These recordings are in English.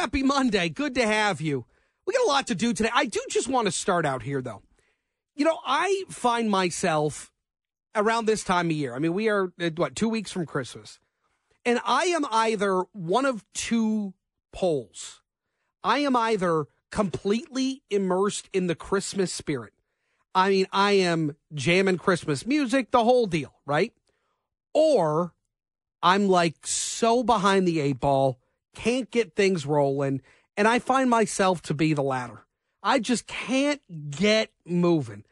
happy Monday. Good to have you. We got a lot to do today. I do just want to start out here, though. You know, I find myself around this time of year. I mean, we are, uh, what, two weeks from Christmas. And I am either one of two poles. I am either completely immersed in the Christmas spirit. I mean, I am jamming Christmas music, the whole deal, right? Or I'm like so behind the eight ball, can't get things rolling, and I find myself to be the latter. I just can't get moving.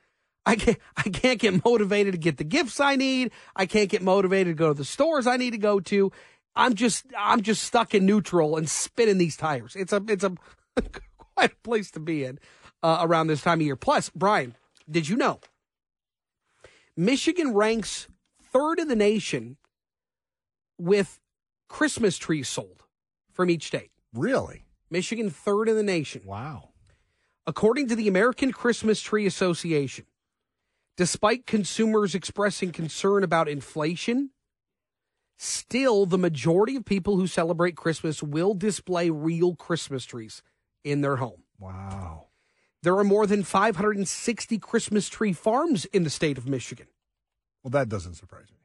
I can't, I can't get motivated to get the gifts I need. I can't get motivated to go to the stores I need to go to. I'm just I'm just stuck in neutral and spinning these tires. It's a it's a quite a place to be in uh, around this time of year. Plus, Brian, did you know Michigan ranks third in the nation with Christmas trees sold from each state? Really? Michigan third in the nation. Wow. According to the American Christmas Tree Association, despite consumers expressing concern about inflation, still the majority of people who celebrate Christmas will display real Christmas trees in their home. Wow. There are more than 560 Christmas tree farms in the state of Michigan. Well, that doesn't surprise me.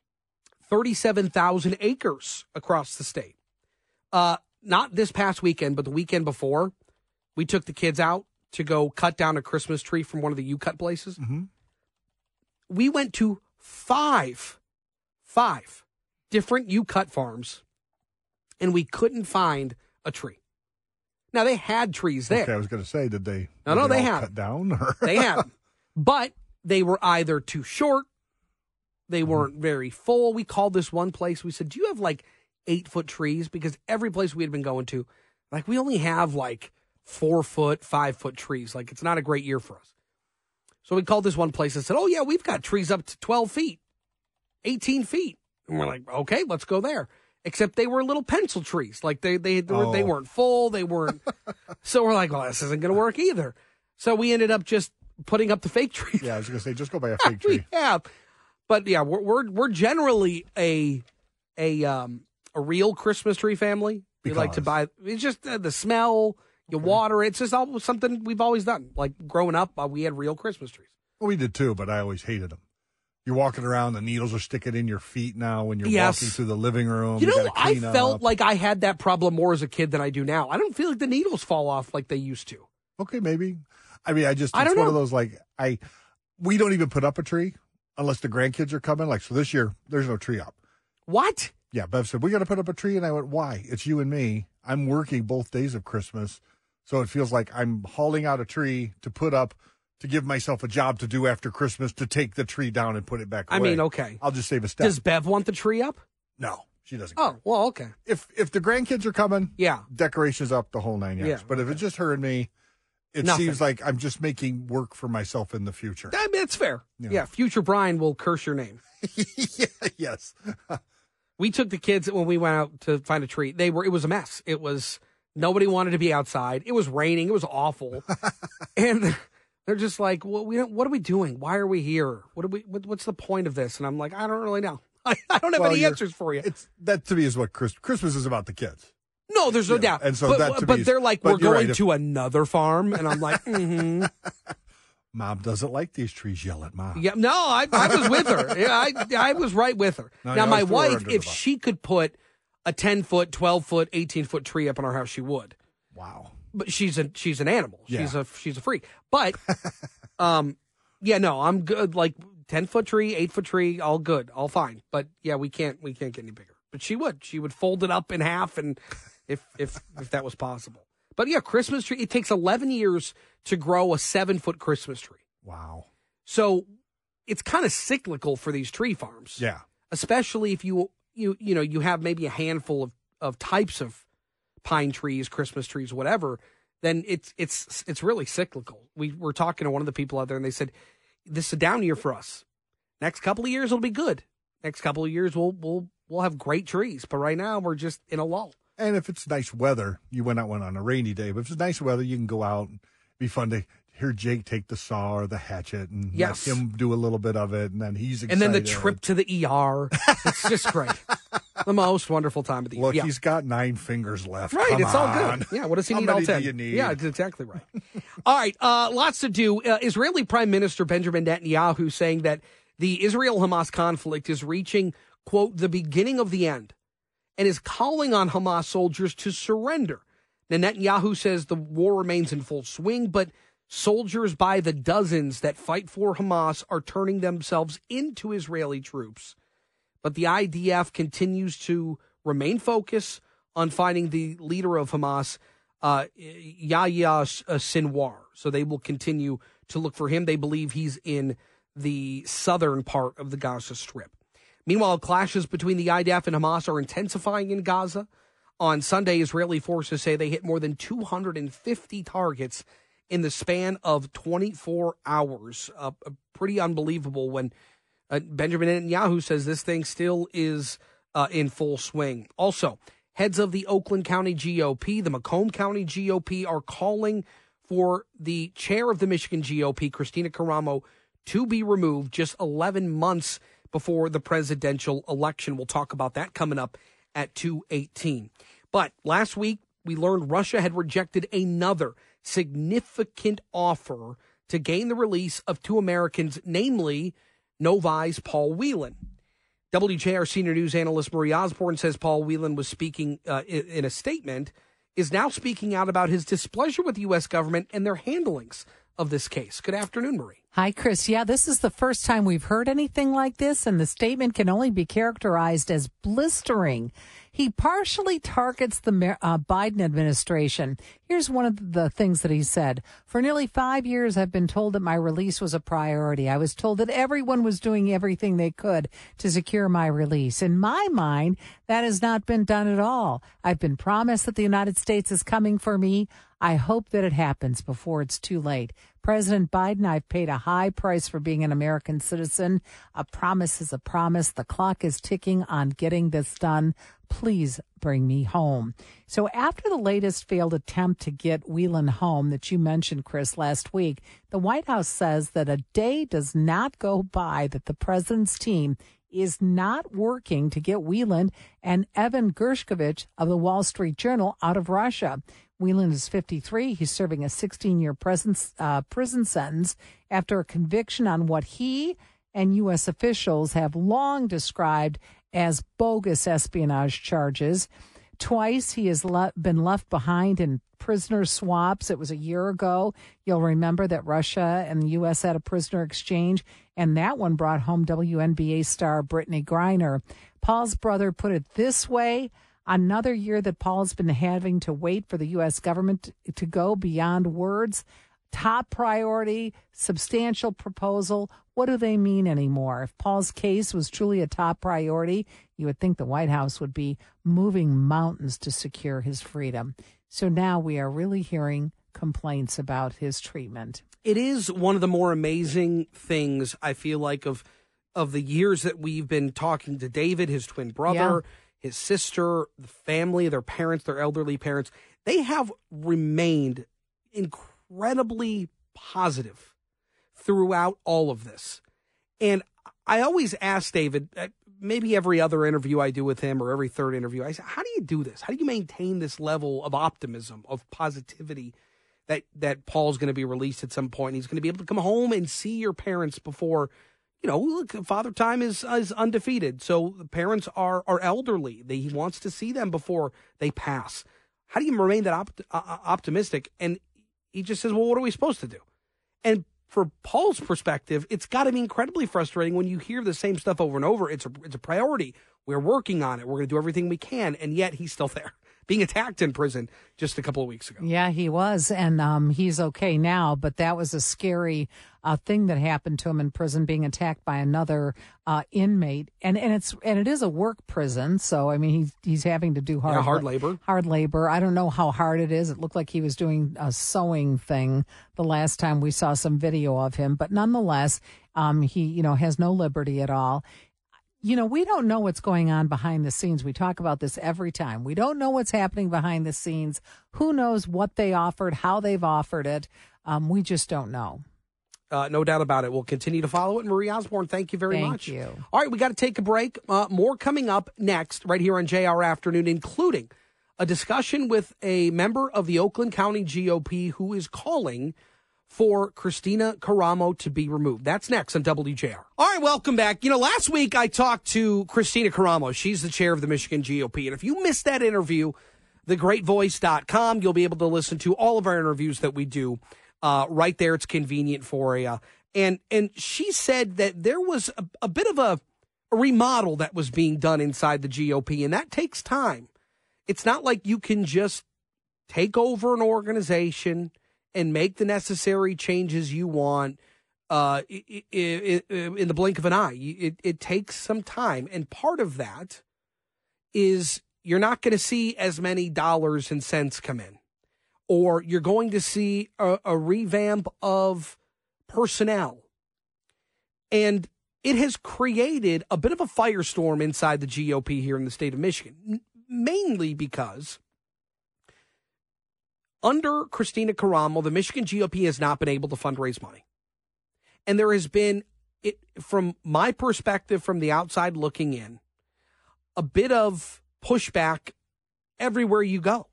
37,000 acres across the state. Uh, not this past weekend, but the weekend before, we took the kids out to go cut down a Christmas tree from one of the U cut places. Mm-hmm. We went to five, five different U cut farms, and we couldn't find a tree. Now they had trees there. Okay, I was going to say, did they? No, no, they all have. cut down. Or? They had, but they were either too short, they weren't very full. We called this one place. We said, "Do you have like eight foot trees?" Because every place we had been going to, like we only have like four foot, five foot trees. Like it's not a great year for us. So we called this one place and said, "Oh yeah, we've got trees up to twelve feet, eighteen feet." And we're like, "Okay, let's go there." Except they were little pencil trees. Like they they they, were, they Oh. weren't full. They weren't. so we're like, "Well, this isn't going to work either." So we ended up just putting up the fake tree yeah, I was going to say, just go buy a fake tree. yeah. But yeah, we're we're we're generally a a um a real Christmas tree family. We like to buy. It's just uh, the smell. You water. it. It's just all, something we've always done. Like growing up, uh, we had real Christmas trees. Well, we did too, but I always hated them. You're walking around, the needles are sticking in your feet now when you're Yes. walking through the living room. you know, I felt up. like I had that problem more as a kid than I do now. I don't feel like the needles fall off like they used to. okay, maybe. I mean, I just I it's don't one of those like I we don't even put up a tree unless the grandkids are coming. Like so, this year there's no tree up. What? Yeah, Bev said we got to put up a tree, and I went, "Why? It's you and me. I'm working both days of Christmas, so it feels like I'm hauling out a tree to put up to give myself a job to do after Christmas to take the tree down and put it back. I mean, okay. I'll just save a step. Does Bev want the tree up? no, she doesn't. Oh, care. well, okay. if if the grandkids are coming, Yeah. decorations up the whole nine yards. Yeah, but if it's just her and me, it Nothing. seems like I'm just making work for myself in the future. I mean, it's fair. Yeah. yeah. Future Brian will curse your name. yeah, yes. we took the kids when we went out to find a tree. They were it was a mess. It was nobody wanted to be outside. It was raining. It was awful, and they're just like, "Well, we don't. What are we doing? Why are we here? What are we? What, what's the point of this?" And I'm like, "I don't really know. I, I don't have Well, any answers for you." It's that to me is what Chris, Christmas is about the kids. No, there's no Yeah, doubt. and so but, that to but me is- they're like, "We're going right, if- to another farm," and I'm like, mm-hmm. Mom doesn't like these trees. Yell at mom. Yeah, no, I, I was with her. Yeah, I, I was right with her. No, now, my always threw her wife, if she could put a 10 foot, 12 foot, 18 foot tree up in our house, she would. Wow. But she's a she's an animal. Yeah. She's a she's a freak. But, um, yeah, no, I'm good. Like 10 foot tree, 8 foot tree, all good, all fine. But yeah, we can't we can't get any bigger. But she would. She would fold it up in half, and if if if that was possible. But yeah, Christmas tree. It takes 11 years to grow a seven foot Christmas tree. Wow. So it's kind of cyclical for these tree farms. Yeah. Especially if you you you know you have maybe a handful of, of types of pine trees, Christmas trees, whatever, then it's it's it's really cyclical. We were talking to one of the people out there and they said this is a down year for us. Next couple of years it'll be good. Next couple of years we'll we'll we'll have great trees, but right now we're just in a lull. And if it's nice weather, you went out one on a rainy day. But if it's nice weather, you can go out and be fun to hear Jake take the saw or the hatchet and Yes. let him do a little bit of it, and then he's excited. And then the trip to the ER. It's just great. the most wonderful time of the year. Look, yeah. he's got nine fingers left. Right, Come it's all good. Yeah, what does he How need all ten? do you need? Yeah, that's exactly right. all right, uh, lots to do. Uh, Israeli Prime Minister Benjamin Netanyahu saying that the Israel Hamas conflict is reaching quote the beginning of the end, and is calling on Hamas soldiers to surrender. Now, Netanyahu says the war remains in full swing, but soldiers by the dozens that fight for Hamas are turning themselves into Israeli troops. But the IDF continues to remain focused on finding the leader of Hamas, uh, Yahya uh, Sinwar. So they will continue to look for him. They believe he's in the southern part of the Gaza Strip. Meanwhile, clashes between the IDF and Hamas are intensifying in Gaza. On Sunday, Israeli forces say they hit more than 250 targets in the span of 24 hours. Uh, pretty unbelievable when uh, Benjamin Netanyahu says this thing still is uh, in full swing. Also, heads of the Oakland County GOP, the Macomb County GOP are calling for the chair of the Michigan GOP, Kristina Karamo, to be removed just 11 months before the presidential election. We'll talk about that coming up at 218. But last week, we learned Russia had rejected another significant offer to gain the release of two Americans, namely Novi's Paul Whelan. WJR senior news analyst Marie Osborne says Paul Whelan was speaking uh, in, a statement, is now speaking out about his displeasure with the U.S. government and their handlings of this case. Good afternoon, Marie. Hi, Chris. Yeah, this is the first time we've heard anything like this, and the statement can only be characterized as blistering. He partially targets the uh, Biden administration. Here's one of the things that he said. For nearly five years, I've been told that my release was a priority. I was told that everyone was doing everything they could to secure my release. In my mind, that has not been done at all. I've been promised that the United States is coming for me. I hope that it happens before it's too late. President Biden, I've paid a high price for being an American citizen. A promise is a promise. The clock is ticking on getting this done. Please bring me home. So after the latest failed attempt to get Whelan home that you mentioned, Chris, last week, the White House says that a day does not go by that the president's team is not working to get Whelan and Evan Gershkovich of the Wall Street Journal out of Russia. Whelan is 53. He's serving a 16 year uh, prison sentence after a conviction on what he and U.S. officials have long described as bogus espionage charges. Twice he has le- been left behind in prisoner swaps. It was a year ago. You'll remember that Russia and the U.S. had a prisoner exchange, and that one brought home WNBA star Brittney Griner. Paul's brother put it this way Another year that Paul's been having to wait for the U.S. government to go beyond words. Top priority, substantial proposal. What do they mean anymore? If Paul's case was truly a top priority, you would think the White House would be moving mountains to secure his freedom. So now we are really hearing complaints about his treatment. It is one of the more amazing things I feel like of of the years that we've been talking to David, his twin brother, yeah his sister, the family, their parents, their elderly parents, they have remained incredibly positive throughout all of this. And I always ask David, uh, maybe every other interview I do with him or every third interview, I say, how do you do this? How do you maintain this level of optimism, of positivity that, that Paul's going to be released at some point? He's going to be able to come home and see your parents before you know, look, Father Time is is undefeated. So the parents are are elderly. They, he wants to see them before they pass. How do you remain that op- uh, optimistic? And he just says, "Well, what are we supposed to do?" And for Paul's perspective, it's got to be incredibly frustrating when you hear the same stuff over and over. It's a it's a priority. We're working on it. We're going to do everything we can, and yet he's still there being attacked in prison just a couple of weeks ago. Yeah, he was, and um, he's okay now. But that was a scary uh, thing that happened to him in prison, being attacked by another uh, inmate, and and it's and it is a work prison. So I mean, he's he's having to do hard yeah, hard labor. Hard labor. I don't know how hard it is. It looked like he was doing a sewing thing the last time we saw some video of him, but nonetheless, um, he you know has no liberty at all you know, we don't know what's going on behind the scenes. We talk about this every time. We don't know what's happening behind the scenes. Who knows what they offered, how they've offered it? Um, we just don't know. Uh, no doubt about it. We'll continue to follow it. Marie Osborne, thank you very Thank much. Thank you. All right, we got to take a break. Uh, more coming up next, right here on JR Afternoon, including a discussion with a member of the Oakland County GOP who is calling for Kristina Karamo to be removed. That's next on WJR. All right, welcome back. You know, last week I talked to Kristina Karamo. She's the chair of the Michigan GOP. And if you missed that interview, thegreatvoice.com, you'll be able to listen to all of our interviews that we do uh, right there. It's convenient for you. And and she said that there was a, a bit of a, a remodel that was being done inside the GOP, and that takes time. It's not like you can just take over an organization and make the necessary changes you want uh, in the blink of an eye. It, it takes some time. And part of that is you're not going to see as many dollars and cents come in, or you're going to see a, a revamp of personnel. And it has created a bit of a firestorm inside the GOP here in the state of Michigan, mainly because under Kristina Karamo, the Michigan GOP has not been able to fundraise money. And there has been, it, from my perspective, from the outside looking in, a bit of pushback everywhere you go.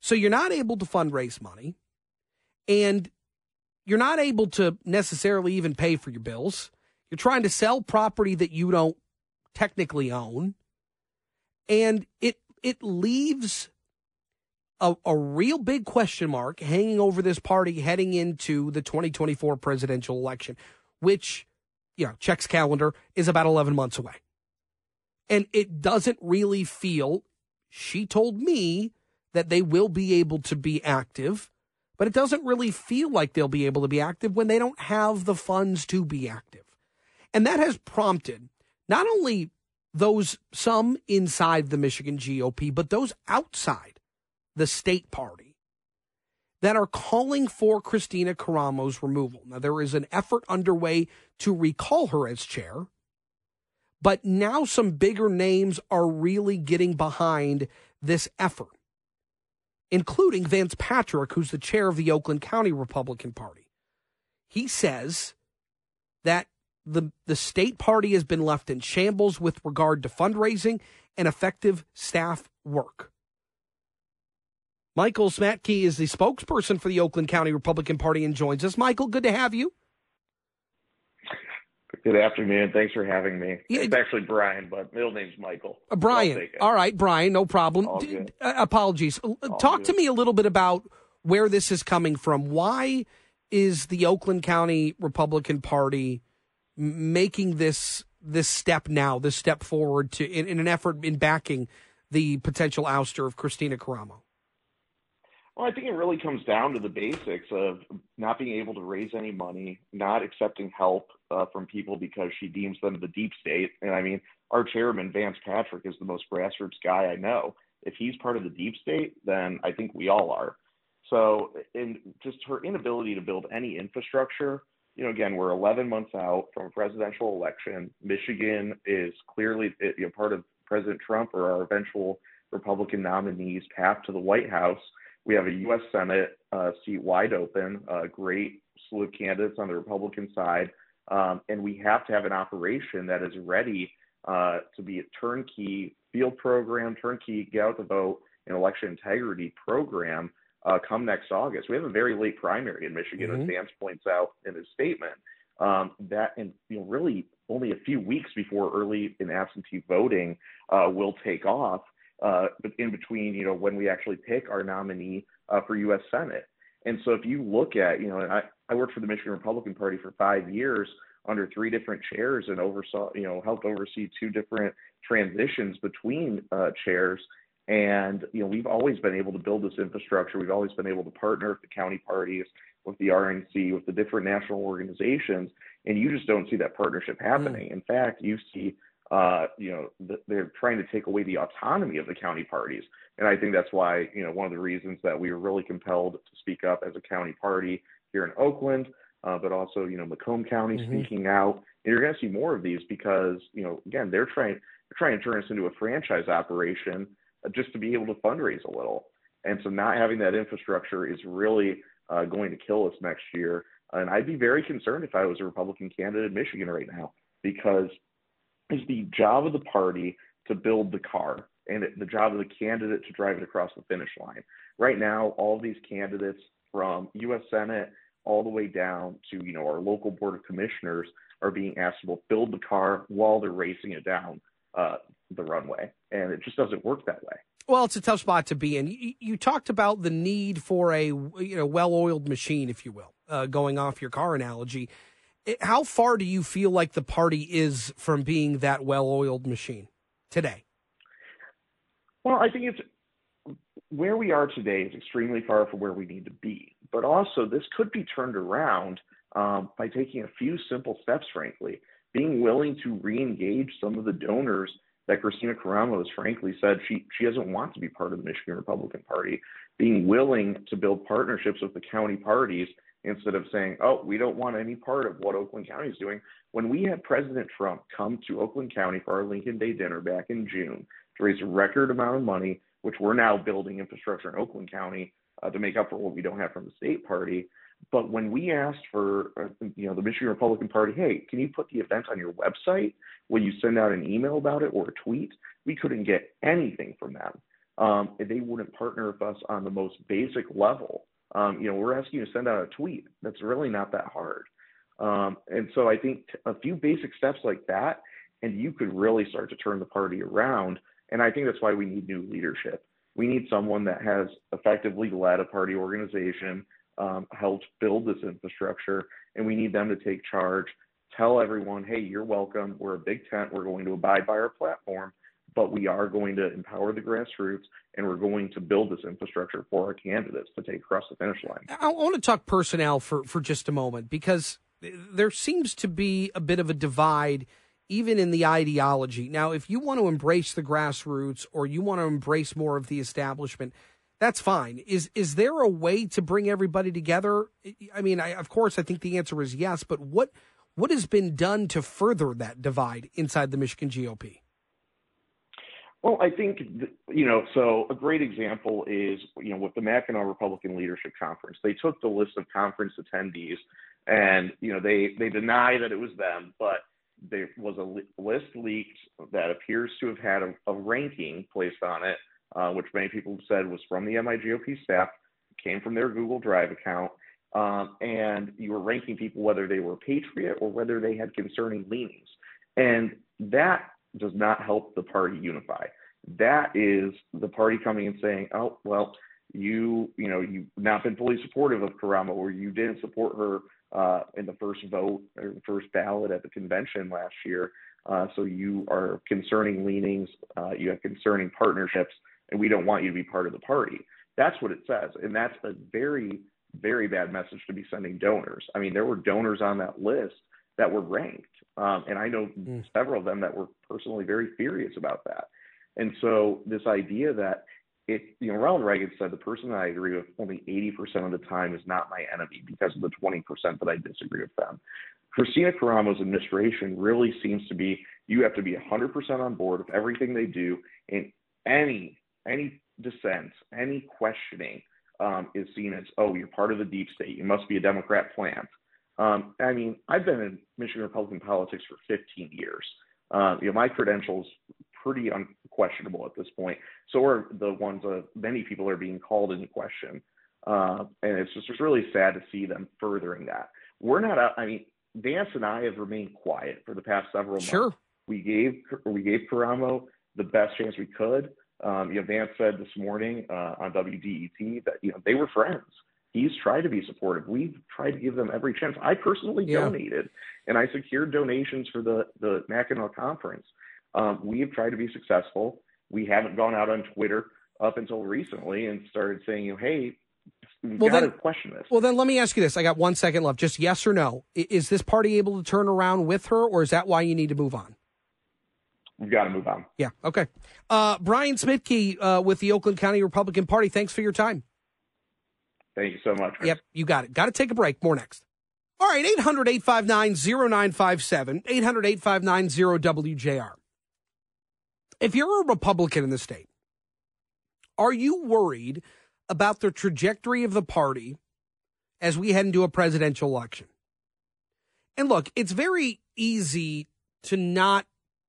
So you're not able to fundraise money and you're not able to necessarily even pay for your bills. You're trying to sell property that you don't technically own. And it it leaves a, a real big question mark hanging over this party heading into the 2024 presidential election, which, you know, checks calendar is about 11 months away. And it doesn't really feel, she told me that they will be able to be active, but it doesn't really feel like they'll be able to be active when they don't have the funds to be active. And that has prompted not only those some inside the Michigan GOP, but those outside the state party that are calling for Kristina Karamo's removal. Now, there is an effort underway to recall her as chair, but now some bigger names are really getting behind this effort, including Vance Patrick, who's the chair of the Oakland County Republican Party. He says that the, the state party has been left in shambles with regard to fundraising and effective staff work. Michael Szmytke is the spokesperson for the Oakland County Republican Party and joins us. Michael, good to have you. Good afternoon. Thanks for having me. It's actually Brian, but middle name's Michael. Uh, Brian. All right, Brian, no problem. D- uh, apologies. All Talk good. to me a little bit about where this is coming from. Why is the Oakland County Republican Party making this this step now, this step forward to in, in an effort in backing the potential ouster of Kristina Karamo? Well, I think it really comes down to the basics of not being able to raise any money, not accepting help uh, from people because she deems them the deep state. And I mean, our chairman, Vance Patrick, is the most grassroots guy I know. If he's part of the deep state, then I think we all are. So, and just her inability to build any infrastructure, you know, again, we're 11 months out from a presidential election. Michigan is clearly you know, part of President Trump or our eventual Republican nominee's path to the White House. We have a U.S. Senate uh, seat wide open, a great slew of candidates on the Republican side, um, and we have to have an operation that is ready uh, to be a turnkey field program, turnkey get out the vote, and election integrity program uh, come next August. We have a very late primary in Michigan, mm-hmm. as Vance points out in his statement. Um, that and you know really only a few weeks before early and absentee voting uh, will take off uh, but in between, you know, when we actually pick our nominee uh, for U.S. Senate. And so if you look at, you know, I, I worked for the Michigan Republican Party for five years under three different chairs and oversaw, you know, helped oversee two different transitions between uh, chairs. And, you know, we've always been able to build this infrastructure. We've always been able to partner with the county parties, with the RNC, with the different national organizations. And you just don't see that partnership happening. Mm. In fact, you see uh, you know, they're trying to take away the autonomy of the county parties. And I think that's why, you know, one of the reasons that we were really compelled to speak up as a county party here in Oakland, uh, but also, you know, Macomb County mm-hmm. speaking out. And you're going to see more of these because, you know, again, they're trying, they're trying to turn us into a franchise operation uh, just to be able to fundraise a little. And so not having that infrastructure is really uh, going to kill us next year. And I'd be very concerned if I was a Republican candidate in Michigan right now because it's the job of the party to build the car and the job of the candidate to drive it across the finish line. Right now, all these candidates from U.S. Senate all the way down to you know our local board of commissioners are being asked to build the car while they're racing it down uh, the runway, and it just doesn't work that way. Well, it's a tough spot to be in. You, you talked about the need for a you know well-oiled machine, if you will, uh, going off your car analogy. How far do you feel like the party is from being that well-oiled machine today? Well, I think it's where we are today is extremely far from where we need to be. But also, this could be turned around um, by taking a few simple steps, frankly. Being willing to re engage some of the donors that Kristina Karamo has frankly said she, she doesn't want to be part of the Michigan Republican Party. Being willing to build partnerships with the county parties instead of saying, oh, we don't want any part of what Oakland County is doing. When we had President Trump come to Oakland County for our Lincoln Day dinner back in June to raise a record amount of money which we're now building infrastructure in Oakland County uh, to make up for what we don't have from the state party. But when we asked for, uh, you know, the Michigan Republican Party, hey, can you put the event on your website? Will you send out an email about it or a tweet? We couldn't get anything from them. Um, they wouldn't partner with us on the most basic level. Um, you know, we're asking you to send out a tweet. That's really not that hard. Um, and so I think a few basic steps like that, and you could really start to turn the party around and I think that's why we need new leadership. We need someone that has effectively led a party organization, um, helped build this infrastructure, and we need them to take charge, tell everyone, hey, you're welcome. We're a big tent. We're going to abide by our platform, but we are going to empower the grassroots and we're going to build this infrastructure for our candidates to take across the finish line. I want to talk personnel for, for just a moment because there seems to be a bit of a divide – even in the ideology. Now, if you want to embrace the grassroots or you want to embrace more of the establishment, that's fine. Is is there a way to bring everybody together? I mean, I, of course, I think the answer is yes. But what what has been done to further that divide inside the Michigan GOP? Well, I think you know. So a great example is you know with the Mackinac Republican Leadership Conference, they took the list of conference attendees, and you know they they deny that it was them, but there was a list leaked that appears to have had a, a ranking placed on it, uh, which many people said was from the MIGOP staff, came from their Google Drive account, um, and you were ranking people whether they were patriot or whether they had concerning leanings, and that does not help the party unify. That is the party coming and saying, "Oh, well, you, you know, you've not been fully supportive of Karamo, or you didn't support her uh, in the first vote or the first ballot at the convention last year. Uh, so you are concerning leanings, uh, you have concerning partnerships, and we don't want you to be part of the party. That's what it says, and that's a very, very bad message to be sending donors. I mean, there were donors on that list that were ranked, um, and I know mm. several of them that were personally very furious about that. And so this idea that it, you know, Ronald Reagan said the person that I agree with only 80% of the time is not my enemy because of the 20% that I disagree with them. Kristina Karamo's administration really seems to be you have to be 100% on board with everything they do, and any any dissent, any questioning um, is seen as oh you're part of the deep state, you must be a Democrat plant. Um, I mean, I've been in Michigan Republican politics for 15 years. Uh, you know, my credentials pretty unquestionable at this point. So are the ones that many people are being called into question. Uh, and it's just it's really sad to see them furthering that. We're not, Out, I mean, Vance and I have remained quiet for the past several months. Sure. We gave we gave Karamo the best chance we could. Um, you know, Vance said this morning uh, on WDET that you know they were friends. He's tried to be supportive. We've tried to give them every chance. I personally yeah. donated, and I secured donations for the the Mackinac conference. Um, we have tried to be successful. We haven't gone out on Twitter up until recently and started saying, you know, hey, well, then, question this. Well, then let me ask you this. I got one second left. Just yes or no. Is this party able to turn around with her, or is that why you need to move on? We've got to move on. Yeah. Okay. Uh, Brian Szmytke uh, with the Oakland County Republican Party. Thanks for your time. Thank you so much. Chris. Yep. You got it. Got to take a break. More next. All right. 800 859 0957. 800 859 WJR if you're a Republican in the state, are you worried about the trajectory of the party as we head into a presidential election. And look, it's very easy to not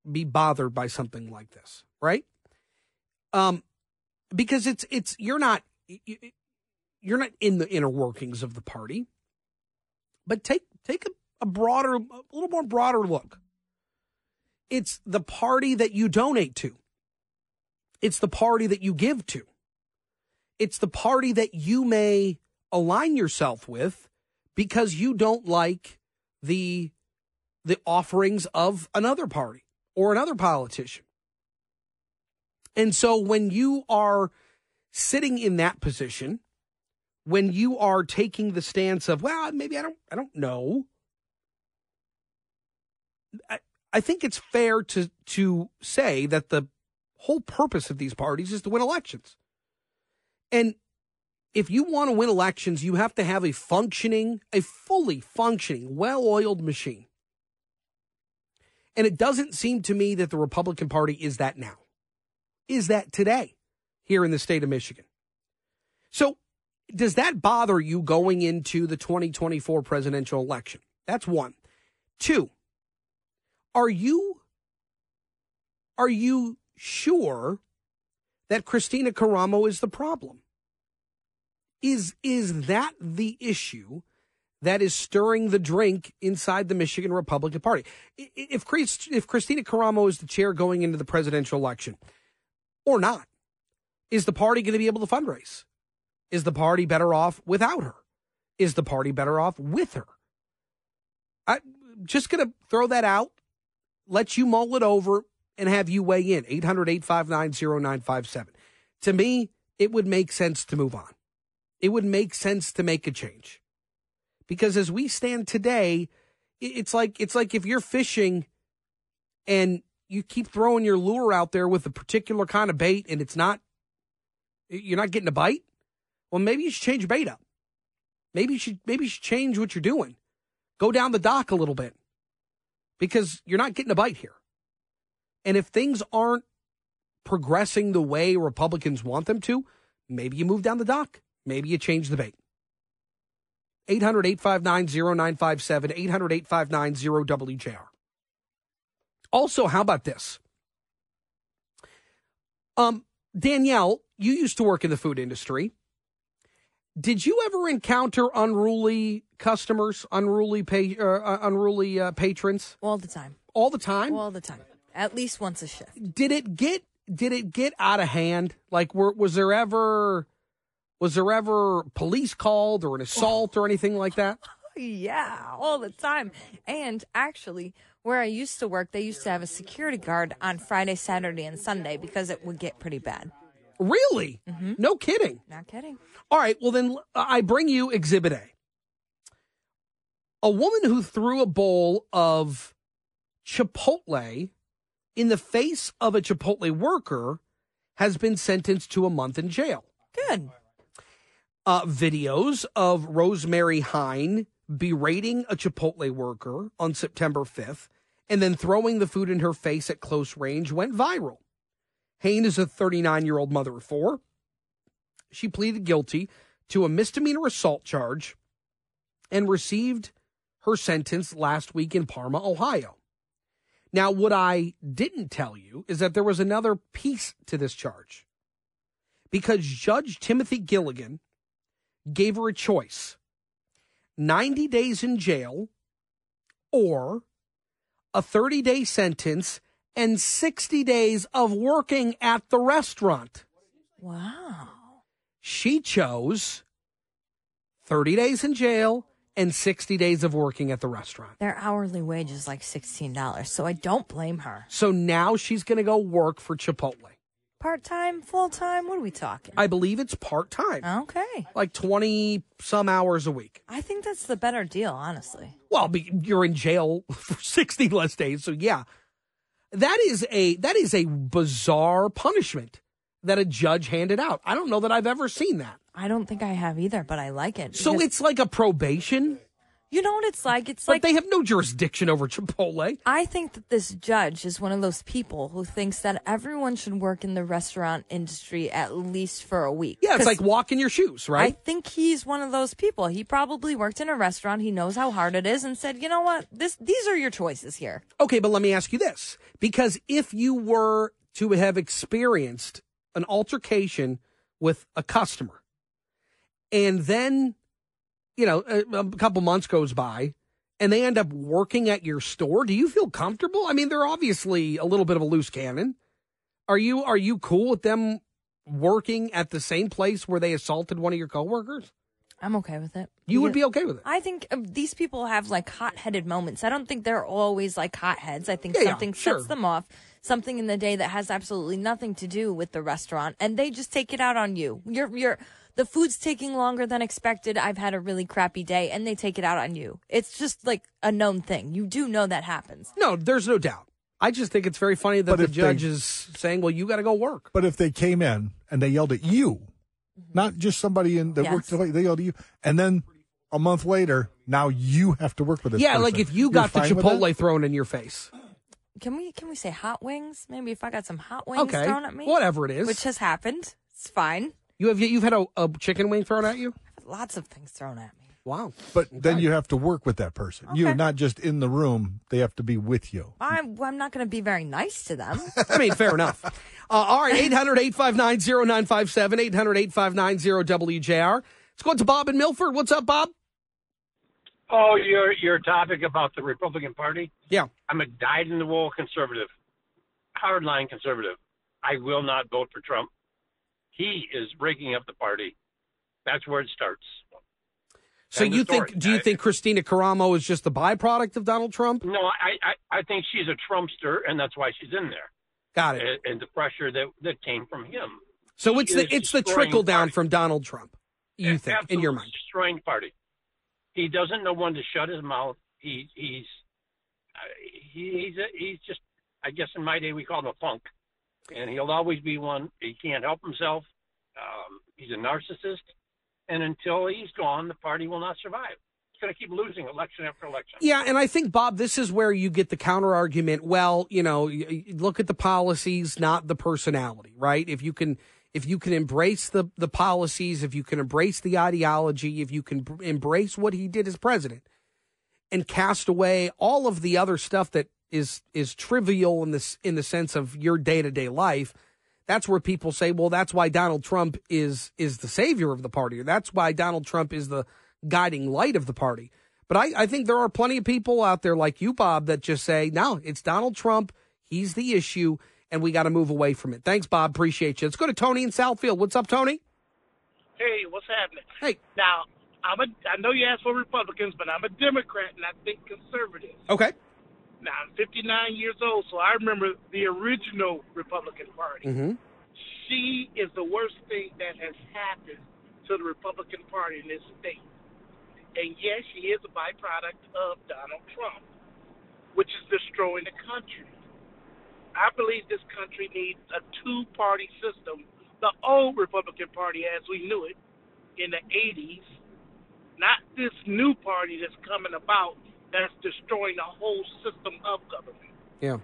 be bothered by something like this, right? Um, because it's it's you're not you're not in the inner workings of the party, but take take a, a broader, a little more broader look. It's the party that you donate to. It's the party that you give to. It's the party that you may align yourself with because you don't like the the offerings of another party or another politician. And so when you are sitting in that position, when you are taking the stance of, well, maybe I don't I don't know. I, I think it's fair to to say that the whole purpose of these parties is to win elections. And if you want to win elections, you have to have a functioning, a fully functioning, well oiled machine. And it doesn't seem to me that the Republican Party is that now, is that today here in the state of Michigan. So, does that bother you going into the 2024 presidential election? That's one. Two, are you are you sure that Kristina Karamo is the problem? Is is that the issue that is stirring the drink inside the Michigan Republican Party? If Chris, if Kristina Karamo is the chair going into the presidential election, or not, is the party going to be able to fundraise? Is the party better off without her? Is the party better off with her? I'm just going to throw that out, let you mull it over, and have you weigh in. 800 859 0957. To me, it would make sense to move on it would make sense to make a change. Because as we stand today, it's like it's like if you're fishing and you keep throwing your lure out there with a particular kind of bait and it's not you're not getting a bite, well maybe you should change bait up. Maybe you should maybe you should change what you're doing. Go down the dock a little bit. Because you're not getting a bite here. And if things aren't progressing the way Republicans want them to, maybe you move down the dock. Maybe you change the bait. 800 859 0957, 800 859 WJR. Also, how about this? Um, Danielle, you used to work in the food industry. Did you ever encounter unruly customers, unruly pay, uh, uh unruly uh, patrons? All the time. All the time. All the time. At least once a shift. Did it get Did it get out of hand? Like, were, was there ever was there ever police called or an assault or anything like that? Yeah, all the time. And actually, where I used to work, they used to have a security guard on Friday, Saturday, and Sunday because it would get pretty bad. Really? Mm-hmm. No kidding. Not kidding. All right. Well, then I bring you Exhibit A. A woman who threw a bowl of Chipotle in the face of a Chipotle worker has been sentenced to a month in jail. Good uh, videos of Rosemary Hine berating a Chipotle worker on September 5th and then throwing the food in her face at close range went viral. Hine is a 39 year old mother of four. She pleaded guilty to a misdemeanor assault charge and received her sentence last week in Parma, Ohio. Now, what I didn't tell you is that there was another piece to this charge. Because Judge Timothy Gilligan gave her a choice 90 days in jail or a 30 day sentence and 60 days of working at the restaurant. Wow. She chose 30 days in jail and 60 days of working at the restaurant. Their hourly wage is like $16, so I don't blame her. So now she's going to go work for Chipotle. Part time, full time? What are we talking? I believe it's part time. Okay. Like 20 some hours a week. I think that's the better deal, honestly. Well, you're in jail for 60 less days, so yeah. That is a that is a bizarre punishment that a judge handed out. I don't know that I've ever seen that. I don't think I have either, but I like it. So it's like a probation You know what it's like? It's But like they have no jurisdiction over Chipotle. I think that this judge is one of those people who thinks that everyone should work in the restaurant industry at least for a week. Yeah, it's like walk in your shoes, right? I think he's one of those people. He probably worked in a restaurant. He knows how hard it is, and said, "You know what? This these are your choices here." Okay, but let me ask you this. Because if you were to have experienced an altercation with a customer and then, you know, a, a couple months goes by and they end up working at your store, do you feel comfortable? I mean, they're obviously a little bit of a loose cannon. Are you are you cool with them working at the same place where they assaulted one of your coworkers? I'm okay with it. You would be okay with it. I think uh, these people have like hot headed moments. I don't think they're always like hot heads. I think Yeah, yeah, something sure. sets them off, something in the day that has absolutely nothing to do with the restaurant, and they just take it out on you. You're, you're, the food's taking longer than expected. I've had a really crappy day, and they take it out on you. It's just like a known thing. You do know that happens. No, there's no doubt. I just think it's very funny that But the if they- judge is saying, "Well, you got to go work." But if they came in and they yelled at you, mm-hmm. not just somebody in that Yes. worked, they yelled at you, and then a month later, now you have to work with this. Yeah, like if you You're got the fine with that? Chipotle thrown in your face. Can we can we say hot wings? Maybe if I got some hot wings Okay, thrown at me, whatever it is. which has happened. It's fine. You have you've had a, a chicken wing thrown at you. Lots of things thrown at me. Wow. But then you have to work with that person. You're not just in the room. They have to be with you. I'm I'm not going to be very nice to them. I mean, fair enough. Uh, all right, 800 859 0957, 800 859 WJR. Let's go to Bob in Milford. What's up, Bob? Oh, your your topic about the Republican Party. Yeah. I'm a dyed in the wool conservative, hardline conservative. I will not vote for Trump. He is breaking up the party. That's where it starts. So End you think? Do you I- think Kristina Karamo is just the byproduct of Donald Trump? No, I, I I think she's a Trumpster, and that's why she's in there. Got it. And, and the pressure that that came from him. So it's the it's the trickle down party. from Donald Trump. You think in your mind? destroying party. He doesn't know when to shut his mouth. He he's uh, he, he's a, he's just I guess in my day we called him a punk, and he'll always be one. He can't help himself. Um, he's a narcissist, and until he's gone, the party will not survive. It's going to keep losing election after election. Yeah, and I think Bob, this is where you get the counter argument. Well, you know, look at the policies, not the personality, right? If you can, if you can embrace the the policies, if you can embrace the ideology, if you can br- embrace what he did as president, and cast away all of the other stuff that is is trivial in this in the sense of your day to day life. That's where people say, well, that's why Donald Trump is is the savior of the party, or that's why Donald Trump is the guiding light of the party. But I, I think there are plenty of people out there like you, Bob, that just say, no, it's Donald Trump. He's the issue, and we got to move away from it. Thanks, Bob. Appreciate you. Let's go to Tony in Southfield. What's up, Tony? Hey, what's happening? Hey. Now, I'm a. I know you asked for Republicans, but I'm a Democrat and I think conservative. Okay. Now, I'm 59 years old, so I remember the original Republican Party. Mm-hmm. She is the worst thing that has happened to the Republican Party in this state. And yes, she is a byproduct of Donald Trump, which is destroying the country. I believe this country needs a two party system. The old Republican Party as we knew it in the 80s, not this new party that's coming about that's destroying the whole system of government. Yeah.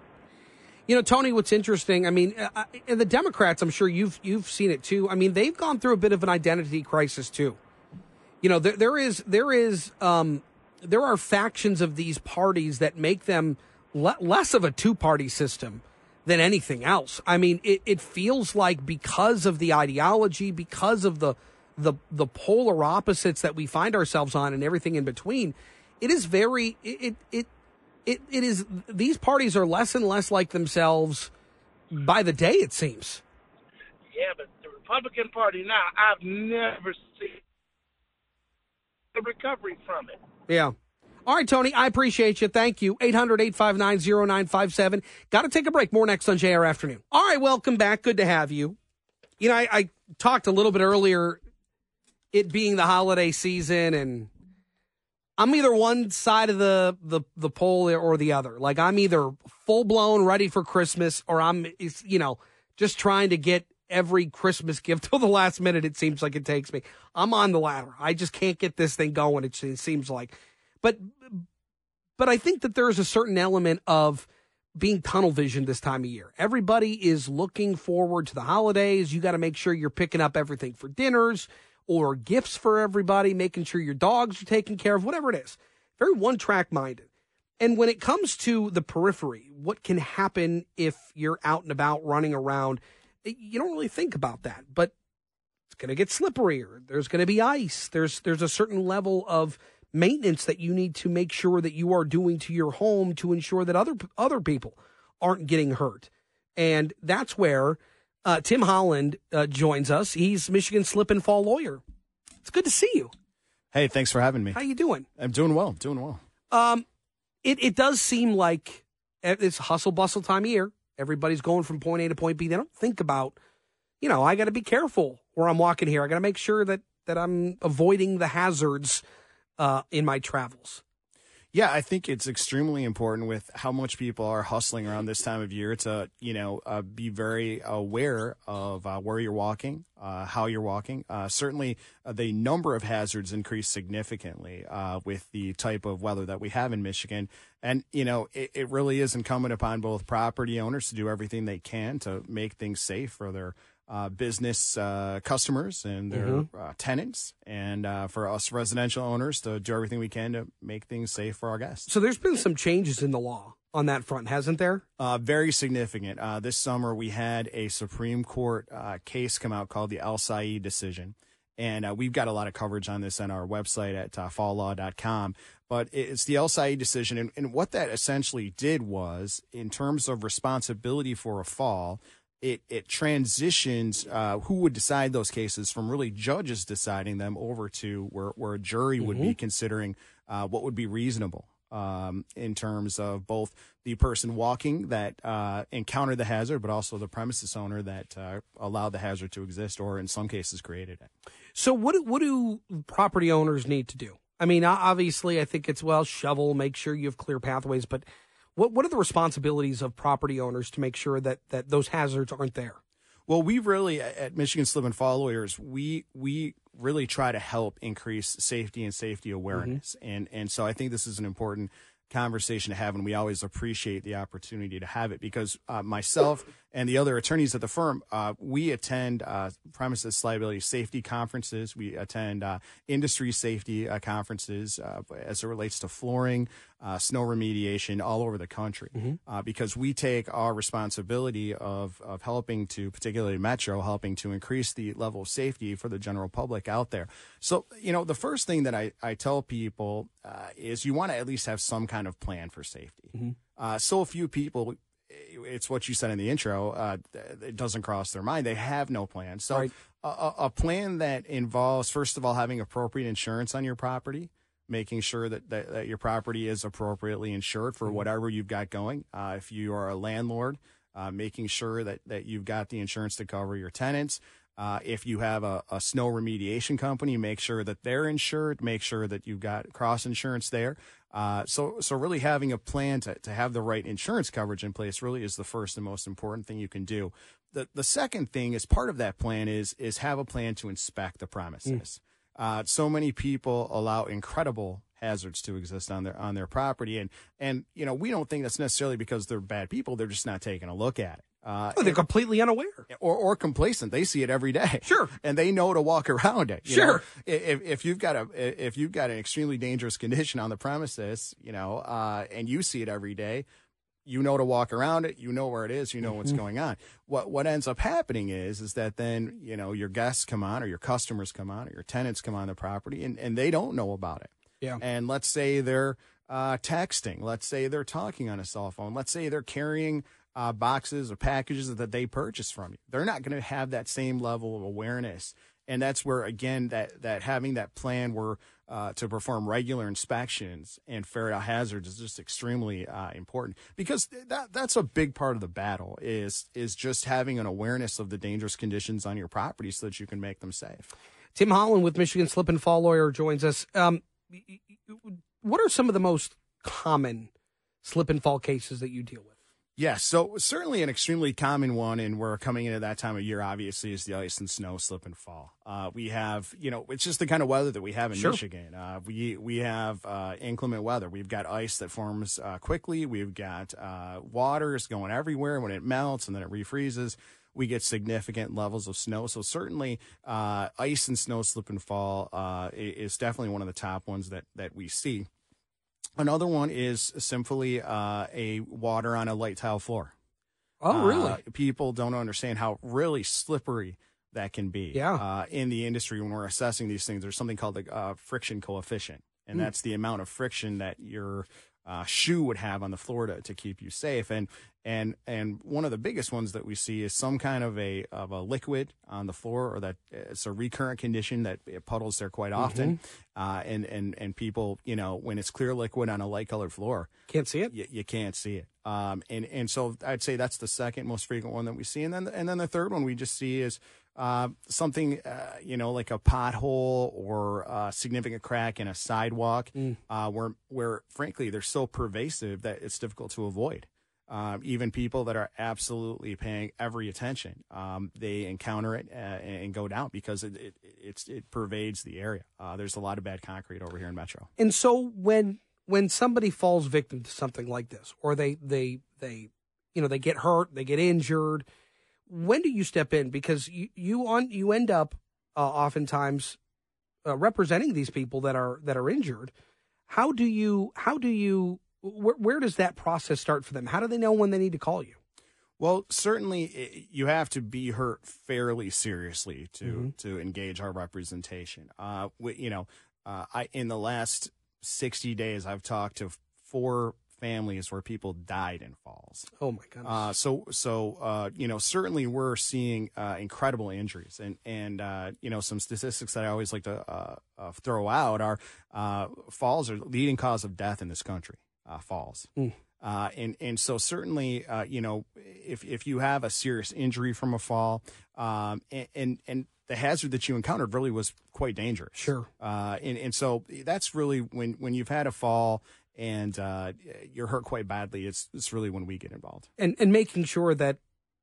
You know, Tony, what's interesting, I mean, uh, and the Democrats, I'm sure you've you've seen it too. I mean, they've gone through a bit of an identity crisis too. You know, there there is there is um there are factions of these parties that make them le- less of a two-party system than anything else. I mean, it, it feels like because of the ideology, because of the the the polar opposites that we find ourselves on and everything in between, it is very it it, it it, is these parties are less and less like themselves by the day it seems. Yeah, but the Republican Party now, I've never seen the recovery from it. yeah. All right tony i appreciate you. Thank you. 800-859-0957 gotta take a break. More next on jr afternoon. All right welcome back. Good to have you. You know i, I talked a little bit earlier it being the holiday season and I'm either one side of the, the, the pole or the other. Like I'm either full blown ready for Christmas or I'm, you know, just trying to get every Christmas gift till the last minute. It seems like it takes me. I'm on the latter. I just can't get this thing going. It, it seems like, But but I think that there is a certain element of being tunnel vision this time of year. Everybody is looking forward to the holidays. You got to make sure you're picking up everything for dinners or gifts for everybody, making sure your dogs are taken care of, whatever it is. Very one track minded. And when it comes to the periphery, what can happen if you're out and about running around, you don't really think about that. But it's going to get slipperier. There's going to be ice. There's there's a certain level of maintenance that you need to make sure that you are doing to your home to ensure that other other people aren't getting hurt. And that's where uh, Tim Holland uh, joins us. He's Michigan slip and fall lawyer. It's good to see you. Hey, thanks for having me. How you doing? I'm doing well. Doing well. Um, it it does seem like it's hustle bustle time of year. Everybody's going from point A to point B. They don't think about, you know, I got to be careful where I'm walking here. I got to make sure that that I'm avoiding the hazards uh, in my travels. Yeah, I think it's extremely important with how much people are hustling around this time of year to, you know, uh, be very aware of uh, where you're walking, uh, how you're walking. Uh, certainly, uh, the number of hazards increased significantly uh, with the type of weather that we have in Michigan. And, you know, it, it really is incumbent upon both property owners to do everything they can to make things safe for their uh, business uh, customers and their Mhm. uh, tenants, and uh, for us residential owners to do everything we can to make things safe for our guests. So there's been some changes in the law on that front, hasn't there? Uh, very significant. Uh, this summer, we had a Supreme Court uh, case come out called the Al Saeed decision. And uh, we've got a lot of coverage on this on our website at uh, falllaw.com. But it's the Elsayed decision. And, and what that essentially did was, in terms of responsibility for a fall, it, it transitions uh, who would decide those cases from really judges deciding them over to where, where a jury would be considering uh, what would be reasonable um, in terms of both the person walking that uh, encountered the hazard, but also the premises owner that uh, allowed the hazard to exist, or in some cases created it. So what do, what do property owners need to do? I mean, obviously, I think it's well shovel, make sure you have clear pathways, but what what are the responsibilities of property owners to make sure that that those hazards aren't there? Well, we really at Michigan Slip and Fall Lawyers, we we really try to help increase safety and safety awareness, and and so I think this is an important conversation to have, and we always appreciate the opportunity to have it because uh, myself and the other attorneys at the firm, uh, we attend uh, premises liability safety conferences, we attend uh, industry safety uh, conferences uh, as it relates to flooring, uh, snow remediation all over the country, uh, because we take our responsibility of of helping to, particularly Metro, helping to increase the level of safety for the general public out there. So, you know, the first thing that I, I tell people uh, is you want to at least have some kind of plan for safety. Uh, so few people, it's what you said in the intro, uh, it doesn't cross their mind. They have no plan. So, Right. a, a plan that involves, first of all, having appropriate insurance on your property. Making sure that, that, that your property is appropriately insured for whatever you've got going. Uh, if you are a landlord, uh, making sure that, that you've got the insurance to cover your tenants. Uh, if you have a, a snow remediation company, make sure that they're insured. Make sure that you've got cross insurance there. Uh, so, so really having a plan to, to have the right insurance coverage in place really is the first and most important thing you can do. The, the second thing is part of that plan is, is have a plan to inspect the premises. Uh, so many people allow incredible hazards to exist on their on their property, and and you know we don't think that's necessarily because they're bad people; they're just not taking a look at it. Uh, Oh, they're completely unaware. or, or complacent. They see it every day. Sure. And they know to walk around it. Sure. know. If, if you've got a, if you've got an extremely dangerous condition on the premises, you know, uh, and you see it every day, you know to walk around it. You know where it is. You know what's going on. What, what ends up happening is, is that then, you know, your guests come on or your customers come on or your tenants come on the property and, and they don't know about it. Yeah. And let's say they're uh, texting. Let's say they're talking on a cell phone. Let's say they're carrying uh, boxes or packages that they purchase from you. They're not going to have that same level of awareness. And that's where, again, that, that having that plan where uh, to perform regular inspections and ferret out hazards is just extremely uh, important because that that's a big part of the battle is is just having an awareness of the dangerous conditions on your property so that you can make them safe. Tim Holland with Michigan Slip and Fall Lawyer joins us. Um, what are some of the most common slip and fall cases that you deal with? Yes, so certainly an extremely common one, and we're coming into that time of year. Obviously, is the ice and snow, slip and fall. Uh, we have, you know, it's just the kind of weather that we have in Sure. Michigan. Uh, we we have uh, inclement weather. We've got ice that forms uh, quickly. We've got uh, waters going everywhere when it melts and then it refreezes. We get significant levels of snow. So certainly, uh, ice and snow, slip and fall uh, is definitely one of the top ones that that we see. Another one is simply uh, a water on a light tile floor. Oh, really? Uh, people don't understand how really slippery that can be. Yeah. Uh, in the industry, when we're assessing these things, there's something called the uh, friction coefficient, and Hmm. that's the amount of friction that your uh, shoe would have on the floor to, to keep you safe. And and and one of the biggest ones that we see is some kind of a of a liquid on the floor, or that it's a recurrent condition that it puddles there quite often. Uh, and and and people, you know, when it's clear liquid on a light colored floor, Can't see it. you, you can't see it. Um, and and so I'd say that's the second most frequent one that we see, and then and then the third one we just see is uh, something uh, you know like a pothole or a significant crack in a sidewalk, uh, where where frankly they're so pervasive that it's difficult to avoid. Um, even people that are absolutely paying every attention, um, they encounter it uh, and go down because it, it it pervades the area. Uh, there's a lot of bad concrete over here in Metro. And so when when somebody falls victim to something like this, or they they they you know they get hurt, they get injured, when do you step in? Because you you on you end up uh, oftentimes uh, representing these people that are that are injured. How do you how do you where, where does that process start for them? How do they know when they need to call you? Well, certainly i- you have to be hurt fairly seriously to Mm-hmm. to engage our representation. Uh, we, you know, uh, I in the last sixty days, I've talked to four families where people died in falls. Oh my goodness! Uh, so, so uh, you know, certainly we're seeing uh, incredible injuries, and and uh, you know, some statistics that I always like to uh, uh, throw out are uh, falls are leading cause of death in this country. Uh, falls, uh, and and so certainly, uh, you know, if if you have a serious injury from a fall, um, and, and and the hazard that you encountered really was quite dangerous. Sure. Uh, and and so that's really when when you've had a fall and uh, you're hurt quite badly. It's it's really when we get involved. and and making sure that